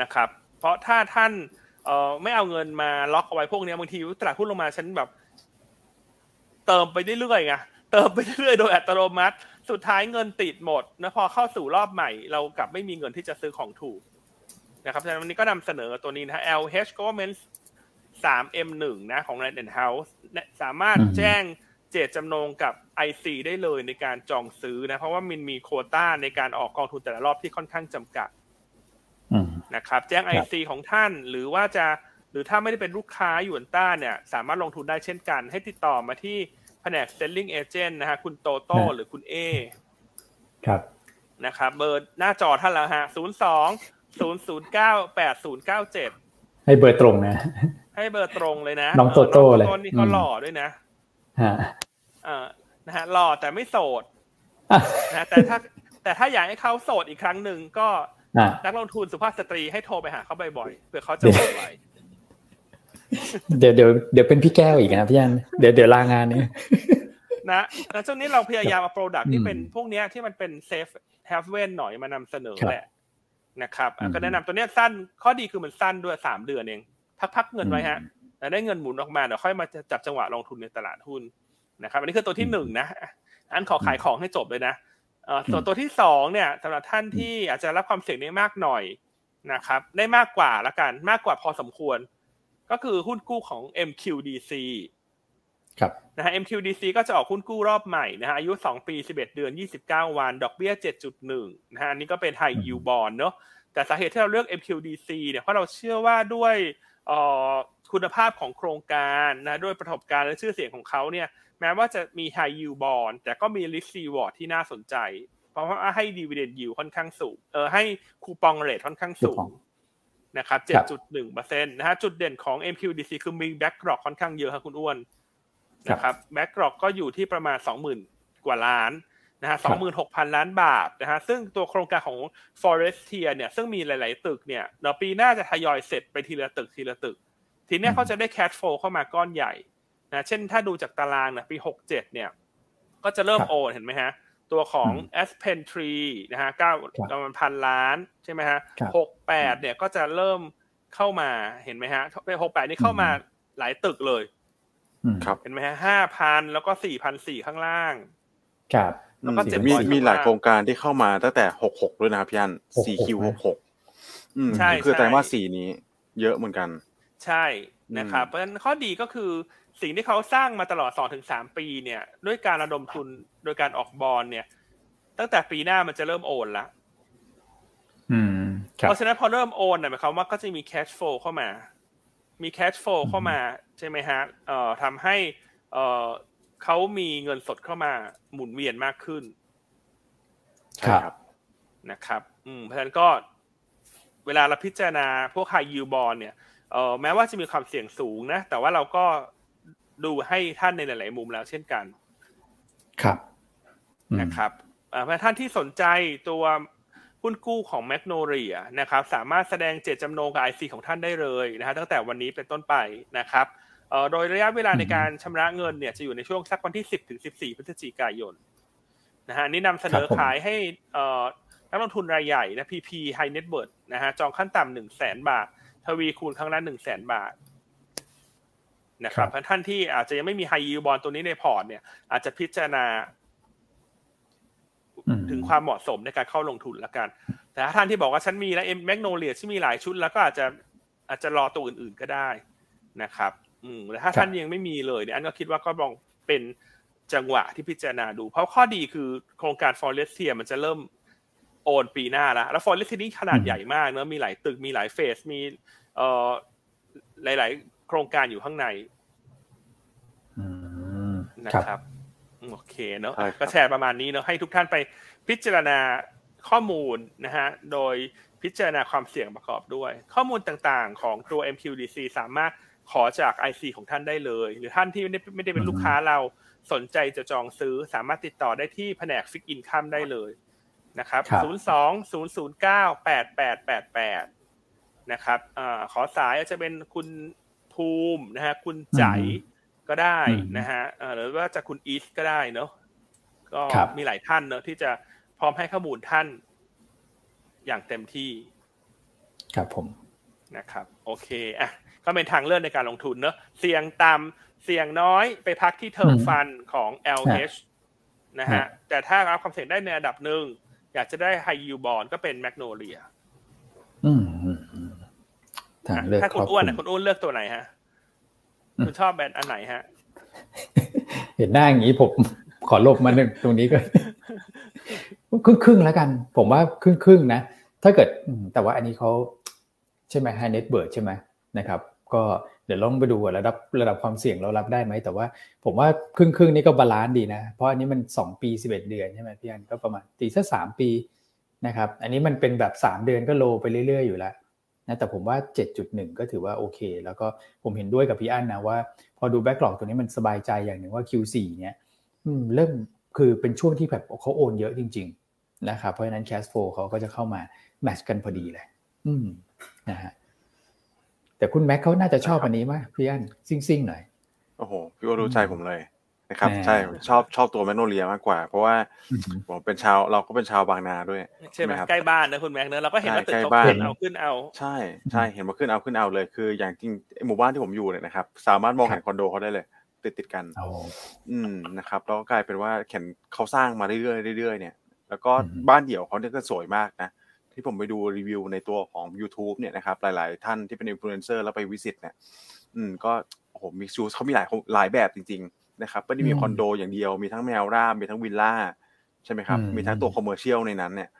นะครับ เพราะถ้าท่านเอ่อไม่เอาเงินมาล็อกเอาไว้พวกนี้บางทีตลาดหุ้นลงมาฉันแบบ เติมไปเรื่อยๆไงเติมไปเรื่อยๆโดยอัตโนมัติ สุดท้ายเงินติดหมดนะพอเข้าสู่รอบใหม่ เรากลับไม่มีเงินที่จะซื้อของถูกนะครับฉะนั้นวันนี้ก็นำเสนอตัวนี้นะ LH Government 3M1 นะของ Land and House สามารถแจ้งเจตจำนงกับ IC ได้เลยในการจองซื้อนะ เพราะว่ามันมีโคต้าในการออกกองทุนแต่ละรอบที่ค่อนข้างจำกัดนะครับ แจ้ง IC ของท่านหรือว่าจะ หรือถ้าไม่ได้เป็นลูกค้าหยวนต้าเนี่ยสามารถลงทุนได้เช่นกัน ให้ติดต่อมาที่แผนก selling agent นะฮะคุณโตโต้หรือคุณเอครับนะครับเบอร์หน้าจอท่านแล้วฮะศูนย์สองศูนย์ศูนย์เก้าแปดศูนย์เก้าเจ็ดให้เบอร์ตรงนะ ให้เบอร์ตรงเลยนะ น้องโตโต้เลยต้นนี่ก็หล่อด้วยนะฮะอ่านะฮะหล่อแต่ไม่โสดนะแต่ถ้าแต่ถ้าอยากให้เขาโสดอีกครั้งหนึ่งก็นักลงทุนสุภาพสตรีให้โทรไปหาเขาบ่อยๆเพื่อเขาจะโอนไว้ เดี๋ยวเดี๋ยวเดี๋ยวเป็นพี่แก้วอีกนะพี่ยันเดี๋ยวเดี๋ยวลางานนี้นะแล้วช่วงนี้เราพยายามเอา product ที่เป็นพวกนี้ที่มันเป็น safe haven หน่อยมานำเสนอแหละนะครับก็แนะนำตัวนี้สั้นข้อดีคือมันสั้นด้วยสามเดือนเองพักๆเงินไว้ฮะได้เงินหมุนออกมาเดี๋ยวค่อยมาจับจังหวะลงทุนในตลาดหุ้นนะครับ อันนี้คือตัวที่หนึ่งนะอันขอขายของให้จบเลยนะส่วนตัวที่สองเนี่ยสำหรับท่านที่อาจจะรับความเสี่ยงได้มากหน่อยนะครับ ได้มากกว่าละกันมากกว่าพอสมควร ก็คือหุ้นกู้ของ MQDC ครับนะฮะ MQDC ก็จะออกหุ้นกู้รอบใหม่นะฮะอายุ 2 ปี 11 เดือน 29 วัน ดอกเบี้ย 7.1 นะฮะอันนี้ก็เป็น High Yield Bond เนาะแต่สาเหตุที่เราเลือก MQDC เนี่ยเพราะเราเชื่อว่าด้วยคุณภาพของโครงการนะด้วยประสบการณ์และชื่อเสียงของเขาเนี่ยแม้ว่าจะมี High Yield Bond แต่ก็มี Risk Reward ที่น่าสนใจ เพราะว่าให้ Dividend Yield ค่อนข้างสูงเออให้คูปองเรทค่อนข้างสูง นะครับ 7.1%นะฮะจุดเด่นของ MQDC คือมี Backlog ค่อนข้างเยอะครับคุณอ้วนนะครับแบ็กกรอกก็อยู่ที่ประมาณสองหมื่นกว่าล้านนะฮะสองหมื่นหกพันล้านบาทนะฮะซึ่งตัวโครงการของ Forestier เนี่ยซึ่งมีหลาย ๆ ตึกเนี่ยเดี๋ยวปีหน้าจะทยอยเสร็จไปทีละตึกทีละตึก ทีนี้เขาจะได้แคชโฟเข้ามาก้อนใหญ่นะเช่นถ้าดูจากตารางนะปีหกเจ็ดเนี่ย ก็จะเริ่มโอนเห็นไหมฮะ ตัวของ Aspen Tree นะฮะเก้าประมาณพันล้านใช่ไหมฮะหกแปดเนี่ยก็จะเริ่มเข้ามาเห็นไหมฮะไปหกแปดนี่เข้ามาหลายตึกเลยครับเห็นไหมฮะห้าพันแล้วก็สี่พันสี่ข้างล่าง ครับแล้วก็เจ็ดมีมีหลายโครงการที่เข้ามาตั้งแต่หกหกด้วยนะครับพี่อันสี่ Q หกหกใช่คือแต่ว่าสี่นี้ เยอะเหมือนกัน ใช่นะครับ เพราะฉะนั้นข้อดีก็คือ สิ่งที่เขาสร้างมาตลอดสองถึงสามปีเนี่ย ด้วยการระดมทุนโดยการออกบอลเนี่ย ตั้งแต่ปีหน้ามันจะเริ่มโอนละเพราะฉะนั้นพอเริ่มโอนเนี่ยหมายความว่าก็จะมี cash flow เข้ามา มี cash flow เข้ามา ใช่ไหมฮะเอ่อทำให้เอ่อเขามีเงินสดเข้ามาหมุนเวียนมากขึ้น ครับนะครับ อืมเพราะฉะนั้นก็เวลาเราพิจารณาพวกไฮยูบอลเนี่ยเอ่อแม้ว่าจะมีความเสี่ยงสูงนะ แต่ว่าเราก็ ดูให้ท่านในหลาย ๆ มุมแล้วเช่นกัน ครับนะครับเพราะท่านที่สนใจตัวหุ้นกู้ของแมกโนเรียนะครับ สามารถแสดงเจตจำนงกับไอซีของท่านได้เลยนะฮะตั้งแต่วันนี้เป็นต้นไปนะครับโดยระยะเวลาในการชำระเงินเนี่ยจะอยู่ในช่วงสักวันที่10ถึง14พฤศจิกายนนะฮะนี่นำเสนอขายให้นักลงทุนรายใหญ่นะ PP High Net Worth นะฮะจองขั้นต่ำหนึ่งแสนบาท ทวีคูณครั้งละหนึ่งแสนบาท นะครับท่านที่อาจจะยังไม่มีไฮยูบอลตัวนี้ในพอร์ตเนี่ยอาจจะพิจารณา ถึงความเหมาะสมในการเข้าลงทุนแล้วกัน แต่ถ้าท่านที่บอกว่าฉันมีแล้วเอ็มแมกโนเลียที่มีหลายชุด แล้วก็อาจจะอาจจะรอตัวอื่น ๆก็ได้นะครับ อืมแต่ถ้าท่านยังไม่มีเลยเนี่ยอันก็คิดว่าก็ลองเป็นจังหวะที่พิจารณาดู เพราะข้อดีคือโครงการฟอร์เรสเทียมันจะเริ่มโอนปีหน้าแล้วแล้วฟอร์เรสเทียนี่ขนาดใหญ่มากเนอะมีหลายตึกมีหลายเฟสมีเอ่อหลาย ๆ โครงการอยู่ข้างในนะครับโอเคเนาะก็แชร์ประมาณนี้เนาะให้ทุกท่านไปพิจารณาข้อมูลนะฮะโดยพิจารณาความเสี่ยงประกอบด้วย ข้อมูลต่างๆ ของตัว MQDC สามารถขอจาก IC ของท่านได้เลย หรือท่านที่ไม่ได้ไม่ได้เป็นลูกค้าเราสนใจจะจองซื้อสามารถติดต่อได้ที่แผนกฟิกอินคัมได้เลยนะครับ02 009 8888นะครับอขอสายอาจจะเป็นคุณ ภูมินะฮะคุณใจก็ได้นะฮะหรือว่าจะคุณอีสก็ได้เนาะก็มีหลายท่านเนาะที่จะพร้อมให้ข้อมูลท่าน อย่างเต็มที่ ครับผมนะครับ โอเคอะก็เป็นทางเลือกในการลงทุนเนาะเสี่ยงต่ำเสี่ยงน้อยไปพักที่เทอมฟันของ LH นะฮะแต่ถ้ารับความเสี่ยงได้ในอันดับหนึ่งอยากจะได้ไฮยูบอลก็เป็นแมกโนเลีย อืม ถ้าคุณอ้วนคุณอ้วนเลือกตัวไหนฮะ คุณชอบแบรนด์อันไหนฮะ เห็นหน้าอย่างนี้ผมขอลบมาหนึ่งตรงนี้ก็ครึ่งครึ่งแล้วกัน ผมว่าครึ่งครึ่งนะ ถ้าเกิดแต่ว่าอันนี้เขาใช่ไหม high net worth ใช่ไหมนะครับ ก็เดี๋ยวลองไปดูระดับระดับความเสี่ยงเรารับได้ไหม แต่ว่าผมว่าครึ่งครึ่งนี้ก็ balance ดีนะ เพราะอันนี้มันสองปีสิบเอ็ดเดือนใช่ไหมพี่อันก็ประมาณตีสักสามปีนะครับ อันนี้มันเป็นแบบสามเดือนก็ roll ไปเรื่อยๆอยู่แล้ว นะแต่ผมว่า 7.1 ก็ถือว่าโอเค แล้วก็ผมเห็นด้วยกับพี่อั้นนะว่า พอดูแบ็กหลอกตัวนี้มันสบายใจอย่างหนึ่งว่า Q4 เนี่ยเริ่มคือเป็นช่วงที่แบบเขาโอนเยอะจริง ๆ นะครับเพราะฉะนั้น cash flow เขาก็จะเข้ามาแมทช์กันพอดีเลย อืมนะฮะแต่คุณแม็กเขาน่าจะชอบอันนี้ไหมพี่อั้นซิ่งๆหน่อยโอ้โหพี่ก็รู้ใจผมเลย นะครับ ใช่ชอบชอบตัวแมกโนเลียมากกว่า เพราะว่าผมเป็นชาวเราก็เป็นชาวบางนาด้วยใช่ไหมครับใกล้บ้านนะคุณแม็กเนอะเราก็เห็นว่าตึกเขาขึ้นเอาขึ้นเอา ใช่ใช่เห็นว่าขึ้นเอาขึ้นเอาเลย คือ อย่างจริงหมู่บ้านที่ผมอยู่เนี่ยนะครับ สามารถมองเห็นคอนโดเขาได้เลย ติดติดกันอืมนะครับแล้วก็กลายเป็นว่าเห็นเขาสร้างมาเรื่อยๆเรื่อยๆเนี่ย แล้วก็บ้านเดี่ยวเขาเนี่ยก็สวยมากนะที่ผมไปดูรีวิวในตัวของ YouTube เนี่ยนะครับหลาย ๆ ท่านที่เป็นอินฟลูเอนเซอร์แล้วไป visit เนี่ย อืมก็โอ้โหมีชูเขามีหลายหลายแบบจริง ๆ นะครับไม่ได้มีคอนโดอย่างเดียวมีทั้งแมวร่ามีทั้งวิลล่าใช่ไหมครับ มีทั้งตัวคอมเมอร์เชียลในนั้นเนี่ย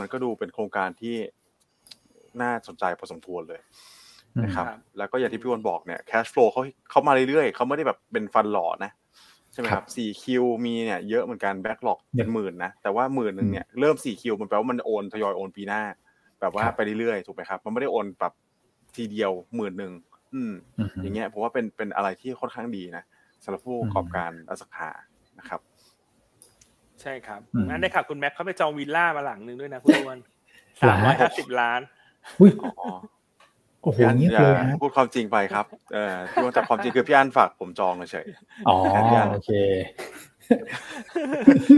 มันก็ดูเป็นโครงการที่น่าสนใจพอสมควรเลยนะครับ แล้วก็อย่างที่พี่วอนบอกเนี่ยแคชฟลูเขาเขามาเรื่อยๆเขาไม่ได้แบบเป็นฟันหล่อนะใช่ไหมครับสี่คิวมีเนี่ยเยอะเหมือนกันแบ็กหลอกเป็นหมื่นนะแต่ว่าหมื่นหนึ่งเนี่ยเริ่มสี่คิวมันแปลว่ามันโอนทยอยโอนปีหน้า แบบว่าไปเรื่อยๆถูกไหมครับ มันไม่ได้โอนแบบทีเดียวหมื่นหนึ่งอืม อย่างเงี้ยผมว่าเป็นเป็นอะไรที่ค่อนข้างดีนะ สำหรับผู้ประกอบการอสังหานะครับ ใช่ครับงั้นได้ค่ะคุณแม็กเขาไปจองวิลล่ามาหลังหนึ่งด้วยนะคุณอ้วนสามร้อยห้าสิบล้านอุ้ยโอ้โหเงี้ยเลยพูดความจริงไปครับ เออที่ว่าแต่ความจริงคือพี่อันฝากผมจองเฉยอ๋อโอเค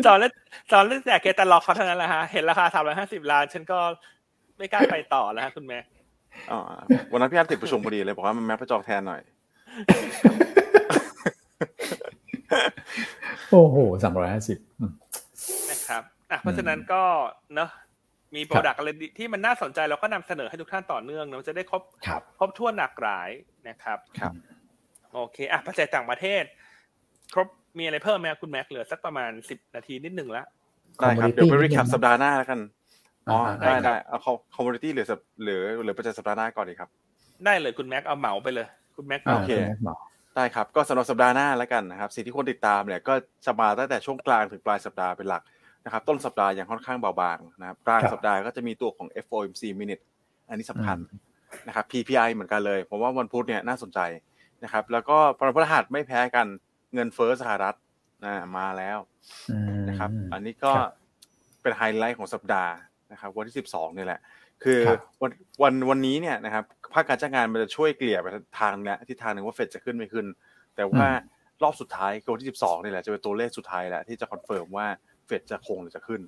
จองแล้วจองแล้วแต่เกตาล็อกเขาเท่านั้นแหละฮะเห็นราคาสามร้อยห้าสิบล้าน ฉันก็ไม่กล้าไปต่อแล้วฮะคุณแม่อ๋อวันนั้นพี่อันติดประชุมพอดีเลยบอกว่ามันแม็กไปจองแทนหน่อย โอ้โหสามร้อยห้าสิบนะครับอะเพราะฉะนั้นก็เนาะมี product อะไรที่มันน่าสนใจเราก็นำเสนอให้ทุกท่านต่อเนื่องเนาะจะได้ครบครบทั่วหนักหลายนะครับครับ โอเคอะปัจจัยต่างประเทศ ครบมีอะไรเพิ่มไหมคุณแม็กเหลือสักประมาณสิบนาทีนิดหนึ่งละได้ครับเดี๋ยวไป recap สัปดาห์หน้าแล้วกันอ๋อได้ได้เอา commodity หรือหรือหรือปัจจัยสัปดาห์หน้าก่อนดีครับ ได้เลยคุณแม็กเอาเหมาไปเลย คุณแม็กโอเค ได้ครับ ก็สำหรับสัปดาห์หน้าแล้วกันนะครับ สิ่งที่คนติดตามเนี่ยก็จะมาตั้งแต่ช่วงกลางถึงปลายสัปดาห์เป็นหลักนะครับ ต้นสัปดาห์ยังค่อนข้างเบาบางนะครับกลางสัปดาห์ก็จะมีตัวของ FOMC minute อันนี้สำคัญนะครับ PPI เหมือนกันเลยผมว่าวันพุธเนี่ยน่าสนใจนะครับ แล้วก็วันพฤหัสไม่แพ้กันเงินเฟ้อสหรัฐมาแล้วนะครับ อันนี้ก็เป็นไฮไลท์ของสัปดาห์นะครับ วันที่ 12นี่แหละ คือวันวันวันนี้เนี่ยนะครับภาคการจ้างงานมันจะช่วยเกลี่ยไปทางเนี้ยที่ทางหนึ่งว่าเฟดจะขึ้นไม่ขึ้น แต่ว่ารอบสุดท้ายคือวันที่สิบสองนี่แหละจะเป็นตัวเลขสุดท้ายแหละที่จะ confirm ว่าเฟดจะคงหรือจะขึ้น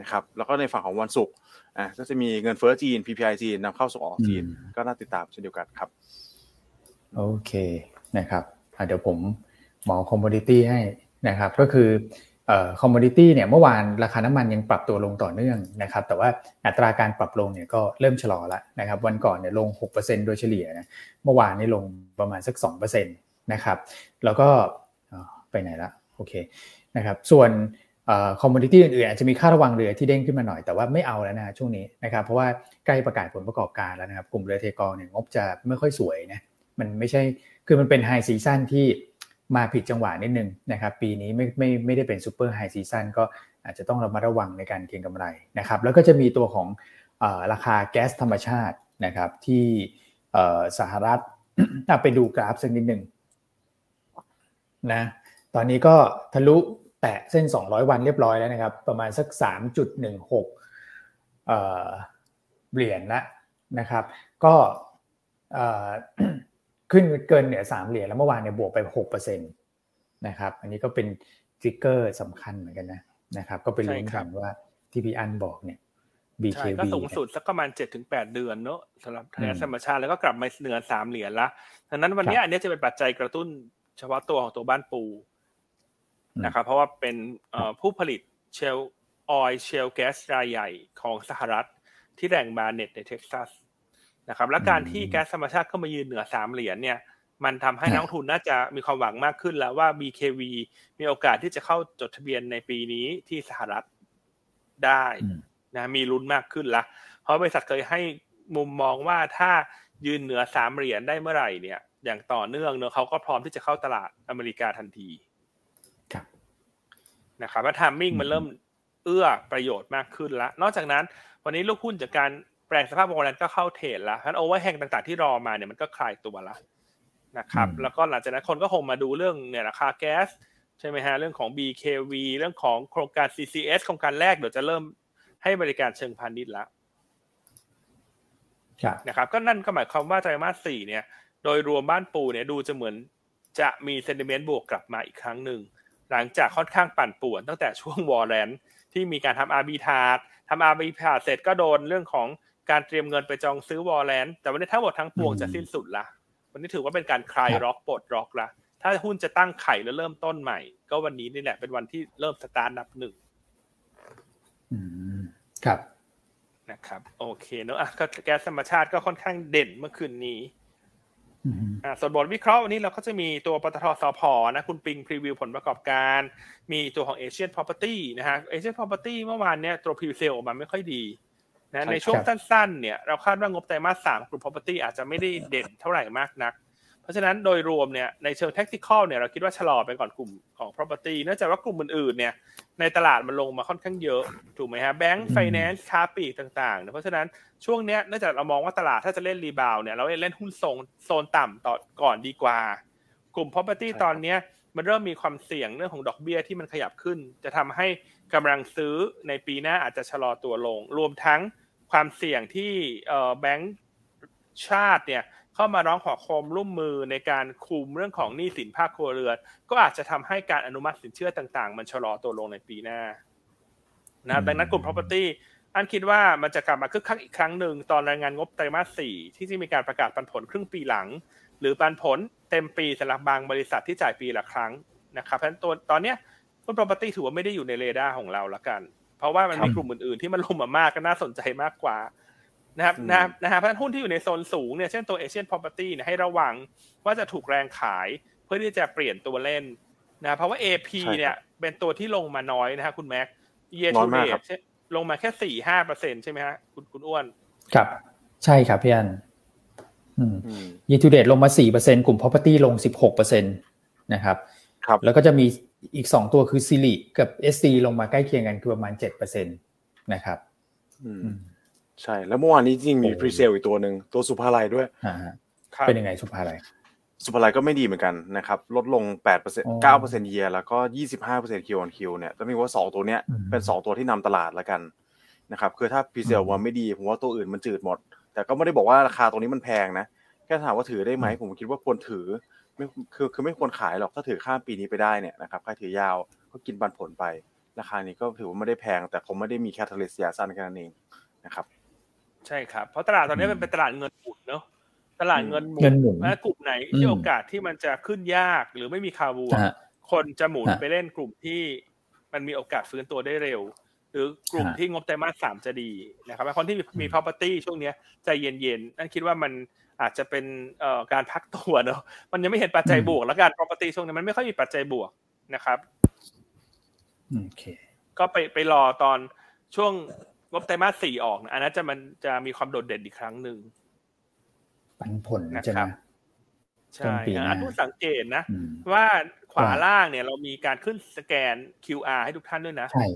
นะครับแล้วก็ในฝั่งของวันศุกร์อะก็จะมีเงินเฟ้อจีน PPI จีนนำเข้าส่งออกจีน ก็น่าติดตามเช่นเดียวกันครับ โอเคนะครับเดี๋ยวผมหมอ commodity ให้นะครับ ก็คือ commodity เนี่ยเมื่อวานราคาน้ำมันยังปรับตัวลงต่อเนื่องนะครับแต่ว่าอัตราการปรับลงเนี่ยก็เริ่มชะลอแล้วนะครับวันก่อนเนี่ยลง 6%โดยเฉลี่ยนะเมื่อวานนี่ลงประมาณสัก 2%นะครับแล้วก็ไปไหนละโอเคนะครับส่วน commodity อื่นๆอาจจะมีค่าระวังเรือที่เด้งขึ้นมาหน่อยแต่ว่าไม่เอาแล้วนะช่วงนี้นะครับเพราะว่าใกล้ประกาศผลประกอบการแล้วนะครับกลุ่มเรือเทกองเนี่ยงบจะไม่ค่อยสวยนะมันไม่ใช่คือมันเป็น high season ที่ มาผิดจังหวะนิดนึงนะครับปีนี้ไม่ไม่ไม่ได้เป็น super high season ก็อาจจะต้องระมัดระวังในการเก็งกำไรนะครับแล้วก็จะมีตัวของอราคาแก๊สธรรมชาตินะครับที่สหรัฐไปดูกราฟสักนิดหนึ่งนะตอนนี้ก็ทะลุแตะเส้น 200 วันเรียบร้อยแล้วนะครับ ประมาณสัก 3.16เหรียญละนะครับ ก็ ขึ้นเกินเหนือ3เหรียญแล้วเมื่อวานเนี่ยบวกไป6%นะครับอันนี้ก็เป็นทริกเกอร์สำคัญเหมือนกันนะนะครับ ก็เป็นลุ้นกันว่าที่พี่อันบอกเนี่ย BKB ก็สูงสุดสักประมาณ7-8เดือนเนอะสำหรับแก๊สธรรมชาติแล้วก็กลับมาเหนือ3เหรียญละดังนั้นวันนี้อันนี้จะเป็นปัจจัยกระตุ้นเฉพาะตัวของตัวบ้านปูนะครับเพราะว่าเป็นผู้ผลิต shale oil shale gas รายใหญ่ของสหรัฐที่แหล่ง Barnett ในเท็กซัส นะครับ และการที่แก๊สธรรมชาติเข้ามายืนเหนือสามเหรียญเนี่ย มันทำให้นักลงทุนน่าจะมีความหวังมากขึ้นแล้วว่า BKV มีโอกาสที่จะเข้าจดทะเบียนในปีนี้ที่สหรัฐได้นะมีลุ้นมากขึ้นละเพราะบริษัทเคยให้มุมมองว่าถ้ายืนเหนือสามเหรียญได้เมื่อไหร่เนี่ย อย่างต่อเนื่องเนอะเขาก็พร้อมที่จะเข้าตลาดอเมริกาทันทีนะครับว่า timing มันเริ่มเอื้อประโยชน์มากขึ้นแล้วนอกจากนั้น วันนี้ลูกหุ้นจากการ แปลงสภาพวงเงินก็เข้า trade แล้วงั้น overhang ต่างๆที่รอมาเนี่ยมันก็คลายตัวแล้วนะครับ แล้วก็หลังจากนั้นคนก็คงมาดูเรื่องเนี่ยราคาแก๊สใช่ไหมฮะเรื่องของ BKV เรื่องของโครงการ CCS โครงการแรกเดี๋ยวจะเริ่มให้บริการเชิงพาณิชย์แล้วนะครับ ก็นั่นก็หมายความว่าไตรมาสสี่เนี่ย โดยรวมบ้านปูเนี่ยดูจะเหมือนจะมี sentiment บวกกลับมาอีกครั้งหนึ่ง หลังจากค่อนข้างปั่นป่วนตั้งแต่ช่วง warrant ที่มีการทำ arbitrage ทำ arbitrage เสร็จก็โดนเรื่องของ การเตรียมเงินไปจองซื้อ warrant แต่วันนี้ทั้งหมดทั้งปวงจะสิ้นสุดละวันนี้ถือว่าเป็นการคลายล็อกปลดล็อกละถ้าหุ้นจะตั้งไข่แล้วเริ่มต้นใหม่ ก็วันนี้นี่แหละเป็นวันที่เริ่มสตาร์ทนับหนึ่งครับนะครับ โอเคเนอะก็แก๊สธรรมชาติก็ค่อนข้างเด่นเมื่อคืนนี้อ่าส่วนบทวิเคราะห์วันนี้เราก็จะมีตัวปตท.สผ.นะคุณปิง preview ผลประกอบการ มีตัวของเอเชียนพ property นะฮะเอเชียนพ property เมื่อวานเนี้ยตัว presale ออกมาไม่ค่อยดี นะในช่วงสั้นๆเนี่ยเราคาดว่างบไตรมาสสามกลุ่ม property อาจจะไม่ได้เด่นเท่าไหร่มากนัก เพราะฉะนั้นโดยรวมเนี่ยในเชิง tactical เนี่ยเราคิดว่าชะลอไปก่อนกลุ่มของ property เนื่องจากว่ากลุ่มอื่นๆเนี่ยในตลาดมันลงมาค่อนข้างเยอะถูกไหมฮะแบงก์ไฟแนนซ์ค้าปีกต่างๆเพราะฉะนั้นช่วงเนี้ยเนื่องจากเรามองว่าตลาดถ้าจะเล่นรีบาวเนี่ยเราเล่นหุ้นโซนโซนต่ำต่อก่อนดีกว่า กลุ่ม property ตอนเนี้ยมันเริ่มมีความเสี่ยงเรื่องของดอกเบี้ยที่มันขยับขึ้น จะทำให้กำลังซื้อในปีหน้าอาจจะชะลอตัวลง รวมทั้ง ความเสี่ยงที่แบงก์ชาติเนี่ยเข้ามาร้องขอความร่วมมือในการคุมเรื่องของหนี้สินภาคครัวเรือน ก็อาจจะทำให้การอนุมัติสินเชื่อต่าง ๆ มันชะลอตัวลงในปีหน้านะดังนั้นกลุ่ม property อันคิดว่ามันจะกลับมาคึกคักอีกครั้งหนึ่งตอนรายงานงบไตรมาสสี่ที่จะมีการประกาศปันผลครึ่งปีหลัง หรือปันผลเต็มปีสำหรับบางบริษัทที่จ่ายปีละครั้งนะครับเพราะฉะนั้นตัวตอนเนี้ยหุ้น property ถือว่าไม่ได้อยู่ในเรดาร์ของเราละกัน เพราะว่ามันมีกลุ่มอื่นๆที่มันลงมามากก็น่าสนใจมากกว่านะครับนะนะฮะเพราะหุ้นที่อยู่ในโซนสูงเนี่ยเช่นตัวเอเชียนพ property เนี่ยให้ระวังว่าจะถูกแรงขายเพื่อที่จะเปลี่ยนตัวเล่นนะเพราะว่า AP เนี่ยเป็นตัวที่ลงมาน้อยนะฮะคุณแม็ก year to date ลงมาแค่สี่ห้าเปอร์เซ็นใช่ไหมฮะคุณคุณอ้วน ครับ ใช่ครับพี่อัน year to date ลงมาสี่เปอร์เซ็นกลุ่ม property ลงสิบหกเปอร์เซ็นตนะครับครับ แล้วก็จะมี อีกสองตัวคือสิริกับ SC ลงมาใกล้เคียงกันคือประมาณเจ็ดเปอร์เซ็นตนะครับอืมใช่ แล้วเมื่อวานนี้จริงมี presale อีกตัวหนึ่งตัวศุภาลัยด้วยเป็นยังไงศุภาลัยศุภาลัยก็ไม่ดีเหมือนกันนะครับ ลดลงแปดเปอร์เซ็นต์เก้าเปอร์เซ็นต์เยียแล้วก็ยี่สิบห้าเปอร์เซ็นต์ Q on Q เนี่ยต้องมีว่าสองตัวเนี้ยเป็นสองตัวที่นำตลาดแล้วกันนะครับคือถ้า presale มันไม่ดี ผมว่าตัวอื่นมันจืดหมด แต่ก็ไม่ได้บอกว่าราคาตรงนี้มันแพงนะแค่ถามว่าถือได้ไหมผมคิดว่าควรถือ ไม่คือคือไม่ควรขายหรอกถ้าถือข้ามปีนี้ไปได้เนี่ยนะครับใครถือยาวก็กินปันผลไป ราคานี้ก็ถือว่าไม่ได้แพง แต่คงไม่ได้มี catalyst ระยะสั้นแค่นั้นเองนะครับ ใช่ครับ เพราะตลาดตอนนี้มันเป็นตลาดเงินหมุนเนาะตลาดเงินหมุเงินหมุนและกลุ่มไหนที่โอกาสที่มันจะขึ้นยากหรือไม่มีคาร์บูฮะคนจะหมุนฮะไปเล่นกลุ่มที่มันมีโอกาสฟื้นตัวได้เร็ว หรือกลุ่มฮะที่งบไตรมาสสามจะดีนะครับคนที่มีมี property ช่วงเนี้ยใจเย็นๆนั่นคิดว่ามัน อาจจะเป็นเอ่อการพักตัวเนาะมันยังไม่เห็นปัจจัยบวก แล้วการ property ช่วงนี้มันไม่ค่อยมีปัจจัยบวกนะครับโอเคก็ไปไปรอตอนช่วงงบไตรมาสสี่ออกนะอันนั้นจะมันจะมีความโดดเด่นอีกครั้งหนึ่งปันผลนะใช่ไหคมรับใช่ต้นปีหน้าอันผู้สังเกตนะอืมว่าขวาว่าล่างเนี่ยเรามีการขึ้นสแกน QR ให้ทุกท่านด้วยนะใช่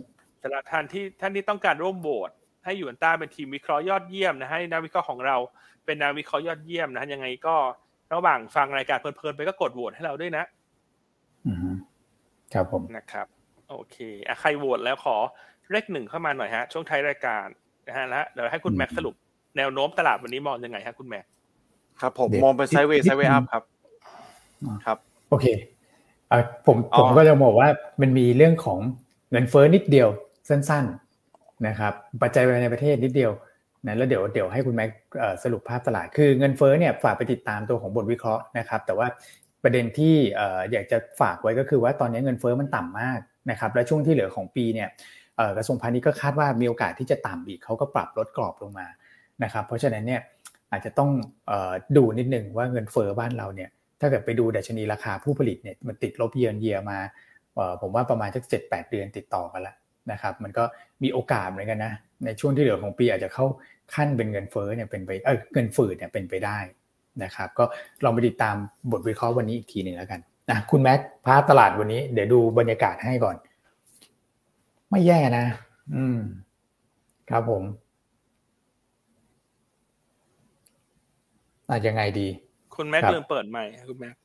สำหรับท่านที่ท่านที่ต้องการร่วมโหวตให้หยวนต้าเป็นทีมวิเคราะห์ยอดเยี่ยมนะให้นักวิเคราะห์ของเรา เป็นนักวิเคราะห์ยอดเยี่ยมนะยังไงก็ระหว่างฟังรายการเพลินๆไปก็กดโหวตให้เราด้วยนะ อืมครับผมนะครับ โอเคอะใครโหวตแล้วขอเลขหนึ่งเข้ามาหน่อยฮะ ช่วงท้ายรายการนะฮะแล้วเดี๋ยวให้คุณแม็กซ์สรุปแนวโน้มตลาดวันนี้มองยังไงฮะคุณแม็กซ์ครับ ผมเดี๋ยวมองเป็น sideway sideway up ครับอ่าครับ โอเคเอ่อผมอ๋อผมก็จะบอกว่ามันมีเรื่องของเงินเฟ้อนิดเดียวสั้น ๆนะครับ ปัจจัยภายในประเทศนิดเดียว นะแล้วเดี๋ยวเดี๋ยวให้คุณแม็กสรุปภาพตลาด คือเงินเฟ้อเนี่ยฝากไปติดตามตัวของบทวิเคราะห์นะครับ แต่ว่าประเด็นที่อยากจะฝากไว้ก็คือว่าตอนนี้เงินเฟ้อมันต่ำมากนะครับ และช่วงที่เหลือของปีเนี่ยกระทรวงพาณิชย์ก็คาดว่ามีโอกาสที่จะต่ำอีกเขาก็ปรับลดกรอบลงมานะครับ เพราะฉะนั้นเนี่ยอาจจะต้องอดูนิดนึงว่าเงินเฟ้อบ้านเราเนี่ยถ้าเกิดไปดูดัชนีราคาผู้ผลิตเนี่ยมันติดลบเยือนเยียมาผมว่าประมาณสักเจ็ดแปดเดือนติดต่อกันแล้วนะครับ มันก็มีโอกาสเหมือนกันนะในช่วงที่เหลือของปีอาจจะเข้า ขั้นเป็นเงินเฟ้อเนี่ยเป็นไปเออเงินฝืดเนี่ยเป็นไปได้นะครับ ก็ลองไปติดตามบทวิเคราะห์วันนี้อีกทีหนึ่งแล้วกันนะคุณแม็กภาพตลาดวันนี้ เดี๋ยวดูบรรยากาศให้ก่อน ไม่แย่นะ อืม ครับผมอาจจะไงดี คุณแม็กซ์ครับลืมเปิดไมค์คุณแม็กซ์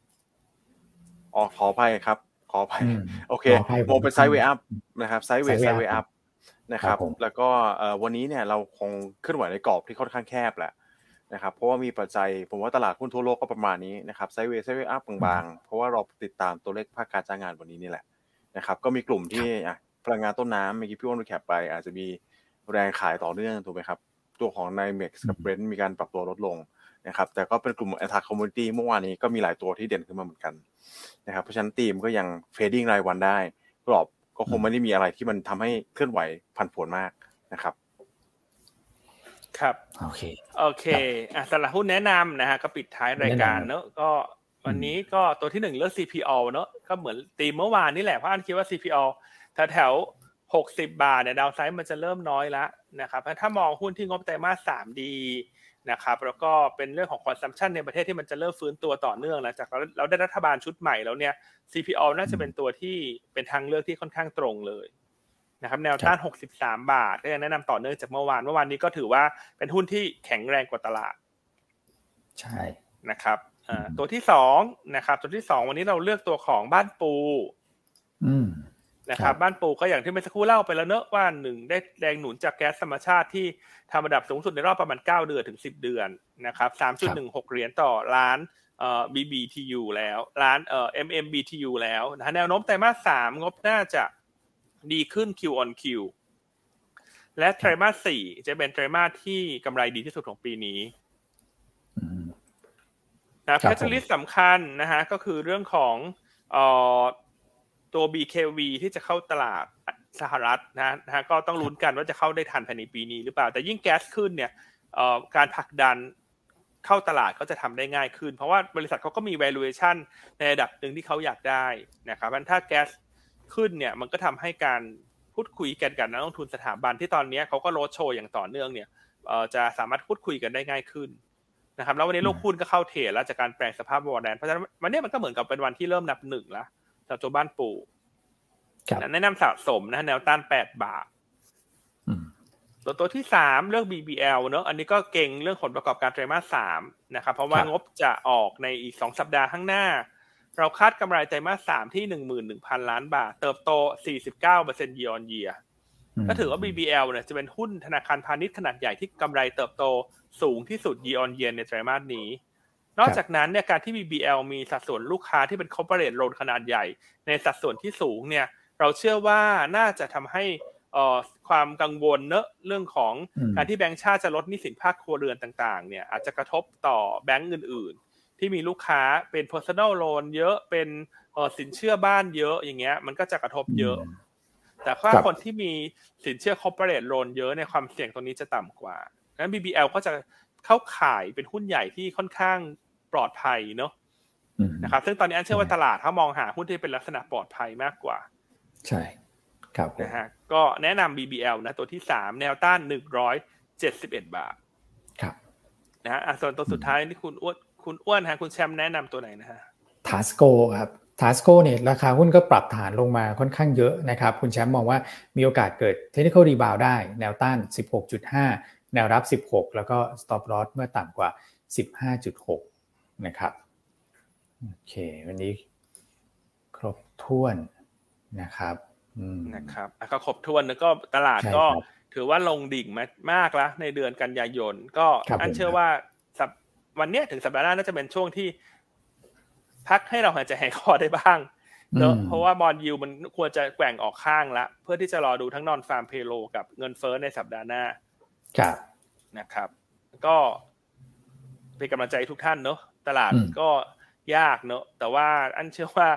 อ๋อขออภัยครับ ขออภัยอืมโอเคขออภัยผมมองเป็นไซด์เวย์อัพนะครับไซด์เวย์ไซ Sideway ด์เวย์อัพ นะครับครับผมแล้วก็เอ่อวันนี้เนี่ยเราคงเคลื่อนไหวในกรอบที่ค่อนข้างแคบแหละนะครับเพราะว่ามีปัจจัยผมว่าตลาดหุ้นทั่วโลกก็ประมาณนี้นะครับ sideway sideway up บางๆ เพราะว่าเราติดตามตัวเลขภาคการจ้างงานวันนี้นี่แหละนะครับก็มีกลุ่มที่อะพลังงานต้นน้ำเมื่อกี้พี่อ้วนดูแคปไป อาจจะมีแรงขายต่อเนื่องถูกไหมครับ ตัวของ n i m e x กับ Brent มีการปรับตัวลดลงนะครับแต่ก็เป็นกลุ่ม a t t a c Commodity เมื่อวานนี้ก็มีหลายตัวที่เด่นขึ้นมาเหมือนกันนะครับเพราะฉะนั้นธีมก็ยัง trading รายวันได้ กรอบ ก็คงไม่ได้มีอะไรที่มันทำให้เคลื่อนไหวพันผวนมากนะครับ ครับ โอเค โอเค อะสำหรับหุ้นแนะนำนะฮะก็ปิดท้ายรายการแนะนำเนอะก็วันนี้ก็ตัวที่หนึ่งเลือก CPO เนอะก็เหมือนตีมเมื่อวานนี่แหละเพราะอันคิดว่า CPO แถวแถวหกสิบาทเนี่ยดาวไซด์มันจะเริ่มน้อยแล้วนะครับถ้ามองหุ้นที่งบไตรมาสสามดี นะครับแล้วก็เป็นเรื่องของคอนซัมชันในประเทศที่มันจะเริ่มฟื้นตัวต่อเนื่องหลังจากเราเราได้รัฐบาลชุดใหม่แล้วเนี่ย CPO น่าจะเป็นตัวที่เป็นทางเลือกที่ค่อนข้างตรงเลยนะครับแนวต้าน 63 บาทก็ยังแนะนำต่อเนื่องจากเมื่อวานเมื่อวานนี้ก็ถือว่าเป็นหุ้นที่แข็งแรงกว่าตลาด ใช่นะครับอ่าตัวที่สองนะครับ ตัวที่สองวันนี้เราเลือกตัวของบ้านปู อืม นะครับครับบ้านปูก็อย่างที่เมื่อสักครู่เล่าไปแล้วเนอะว่าหนึ่งได้แรงหนุนจากแก๊สธรรมชาติที่ทำระดับสูงสุดในรอบประมาณ 9 เดือนถึง 10 เดือนนะครับ3.16 เหรียญต่อล้านเอ่อ BBTU แล้วล้านเอ่อ MMBTU แล้วนะฮะแนวโน้มไตรมาสสามงบน่าจะดีขึ้น Q on Q และไตรมาสสี่จะเป็นไตรมาสที่กำไรดีที่สุดของปีนี้อืมนะครับแคตตาลิสต์สำคัญนะฮะก็คือเรื่องของเอ่อ ตัว BKV ที่จะเข้าตลาดสหรัฐนะนะฮะก็ต้องลุ้นกันว่าจะเข้าได้ทันภายในปีนี้หรือเปล่า แต่ยิ่งแก๊สขึ้นเนี่ยการผลักดันเข้าตลาดก็จะทำได้ง่ายขึ้น เพราะว่าบริษัทเขาก็มี valuation ในระดับหนึ่งที่เขาอยากได้นะครับเพราะฉะนั้นถ้าแก๊สขึ้นเนี่ยมันก็ทำให้การพูดคุยกันกับนักลงทุนสถาบันที่ตอนนี้เขาก็โรดโชว์อย่างต่อเนื่องเนี่ยจะสามารถพูดคุยกันได้ง่ายขึ้นนะครับแล้ววันนี้โลกหุ้นก็เข้าเทรดแล้วจากการแปลงสภาพวอร์แดนเพราะฉะนั้นวันนี้มันก็เหมือนกับเป็นวันที่เริ่มนับหนึ่งแล้ว สำหรับตัวบ้านปูครับแนะนำสะสมนะแนวต้านแปดบาทอืมตัวตัวที่สามเรื่อง BBL เนอะอันนี้ก็เก่งเรื่องผลประกอบการไตรมาสสามนะครับ เพราะว่าครับงบจะออกในอีกสองสัปดาห์ข้างหน้า เราคาดกำไรไตรมาสสามที่หนึ่งหมื่นหนึ่งพันล้านบาท เติบโตสี่สิบเก้าเปอร์เซ็นต์ year on year ก็ถือว่า BBL เนี่ยจะเป็นหุ้นธนาคารพาณิชย์ขนาดใหญ่ที่กำไรเติบโตสูงที่สุด year on year ในไตรมาสนี้ นอกจากนั้นเนี่ยการที่ BBL มีสัดส่วนลูกค้าที่เป็น corporate loan ขนาดใหญ่ ในสัดส่วนที่สูงเนี่ยเราเชื่อว่าน่าจะทำให้ความกังวลเนอะเรื่องของการที่แบงก์ชาติจะลดหนี้สินภาคครัวเรือนต่างๆเนี่ยอาจจะกระทบต่อแบงก์อื่น ๆ ที่มีลูกค้าเป็น personal loan เยอะเป็นสินเชื่อบ้านเยอะอย่างเงี้ยมันก็จะกระทบเยอะ แต่ถ้าคนที่มีสินเชื่อ corporate loan เยอะในความเสี่ยงตรงนี้จะต่ำกว่าดังนั้น BBL ก็จะ เข้าข่ายเป็นหุ้นใหญ่ที่ค่อนข้างปลอดภัยเนอะนะครับ ซึ่งตอนนี้อันเชื่อว่าตลาดถ้ามองหาหุ้นที่เป็นลักษณะปลอดภัยมากกว่า ใช่ ครับนะฮะก็แนะนำ BBL นะ ตัวที่สามแนวต้านหนึ่งร้อยเจ็ดสิบเอ็ดบาท ครับนะฮะส่วนตัวสุดท้ายนี่คุณอ้วนคุณอ้วนฮะคุณแชมป์แนะนำตัวไหนนะฮะทาสโกครับทาสโกเนี่ยราคาหุ้นก็ปรับฐานลงมาค่อนข้างเยอะนะครับ คุณแชมป์มองว่ามีโอกาสเกิด technical rebound ได้ แนวต้าน 16.5 แนวรับ 16 แล้วก็ stop loss เมื่อต่ำกว่า 15.6 นะครับโอเค วันนี้ครบถ้วนนะครับนะครับก็ครบถ้วนแล้วก็ตลาดก็ถือว่าลงดิ่งมามากแล้วในเดือนกันยายน ก็อันเชื่อว่าวันนี้ถึงสัปดาห์หน้าน่าจะเป็นช่วงที่ พักให้เราหายใจหายคอได้บ้างเนอะเพราะว่าบอลยูมันควรจะแกว่งออกข้างละเพื่อที่จะรอดูทั้งนอนฟาร์มเพโลกับเงินเฟ้อในสัปดาห์หน้า ครับนะครับ ก็เป็นกำลังใจทุกท่านเนอะตลาดก็ยากเนอะแต่ว่าอันเชื่อว่า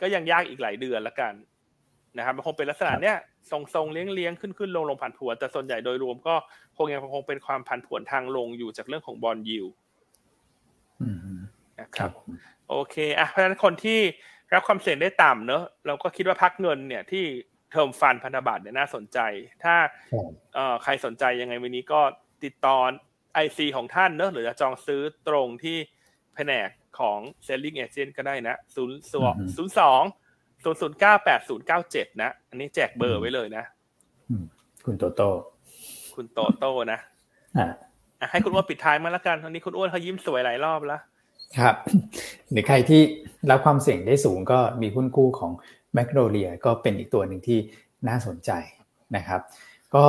ก็ยังยากอีกหลายเดือนละกันนะครับมันคงเป็นลักษณะเนี้ยทรงๆเลี้ยงเลี้ยงขึ้นขึ้นลงลงผันผวนแต่ส่วนใหญ่โดยรวมก็คงยังคงเป็นความผันผวนทางลงอยู่จากเรื่องของบอลยิวนะครับ โอเคอะเพราะฉะนั้นคนที่รับความเสี่ยงได้ต่ำเนอะเราก็คิดว่าพักเงินเนี่ยที่ term fund พันธบัตรเนี่ยน่าสนใจ ถ้าเอ่อใครสนใจยังไงวันนี้ก็ติดต่อ IC ของท่านเนอะหรือจะจองซื้อตรงที่แผนกของ selling agent ก็ได้นะศูนย์สองศูนย์สองศูนย์ศูนย์เก้าแปดศูนย์เก้าเจ็ดนะ อันนี้แจกเบอร์ไว้เลยนะคุณโตโต้คุณโตโต้นะอ่าให้คุณอ้วนปิดท้ายมาแล้วกันวันนี้คุณอ้วนเขายิ้มสวยหลายรอบแล้วครับ หรือใครที่รับความเสี่ยงได้สูงก็มีหุ้นกู้ของ แมคโรเลียก็เป็นอีกตัวหนึ่งที่น่าสนใจนะครับ ก็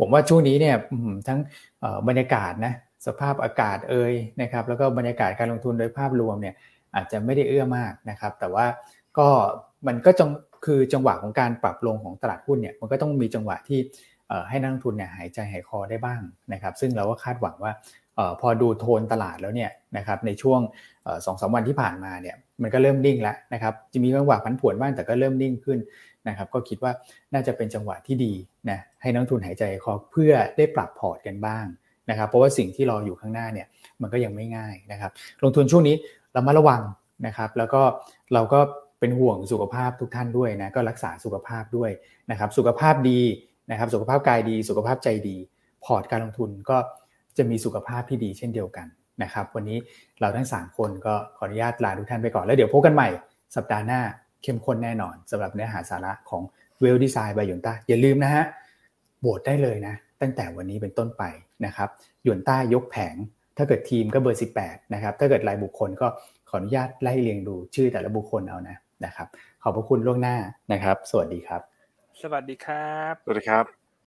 ผมว่าช่วงนี้เนี่ยทั้งบรรยากาศนะสภาพอากาศเอ่ยนะครับ แล้วก็บรรยากาศการลงทุนโดยภาพรวมเนี่ยอาจจะไม่ได้เอื้อมากนะครับ แต่ว่าก็มันก็จงคือจังหวะของการปรับลงของตลาดหุ้นเนี่ยมันก็ต้องมีจังหวะที่ให้นักลงทุนเนี่ยหายใจหายคอได้บ้างนะครับ ซึ่งเราก็คาดหวังว่า พอดูโทนตลาดแล้วเนี่ยนะครับในช่วงสองสาวันที่ผ่านมาเนี่ยมันก็เริ่มนิ่งแล้วนะครับจะมีจังหวะผันผวนบ้างแต่ก็เริ่มนิ่งขึ้นนะครับก็คิดว่าน่าจะเป็นจังหวะที่ดีนะให้นักทุนหายใจคอเพื่อได้ปรับพอร์ตกันบ้างนะครับเพราะว่าสิ่งที่รออยู่ข้างหน้าเนี่ยมันก็ยังไม่ง่ายนะครับลงทุนช่วงนี้เรามาระวังนะครับแล้วก็เราก็เป็นห่วงสุขภาพทุกท่านด้วยนะก็รักษาสุขภาพด้วยนะครับสุขภาพดีนะครับสุขภาพกายดี สุขภาพใจดี พอร์ตการลงทุนก็ จะมีสุขภาพที่ดีเช่นเดียวกันนะครับ วันนี้เราทั้ง 3 คนก็ขออนุญาตลาทุกท่านไปก่อน แล้วเดี๋ยวพบกันใหม่สัปดาห์หน้าเข้มข้นแน่นอนสำหรับเนื้อหาสาระของ Wealth Designs by หยวนต้าอย่าลืมนะฮะโหวตได้เลยนะ ตั้งแต่วันนี้เป็นต้นไปนะครับหยวนต้ายกแผง ถ้าเกิดทีมก็เบอร์ 18นะครับถ้าเกิดรายบุคคลก็ขออนุญาตไล่เรียงดูชื่อแต่ละบุคคลเอานะนะครับ ขอบพระคุณล่วงหน้านะครับ สวัสดีครับ สวัสดีครับ สวัสดีครับ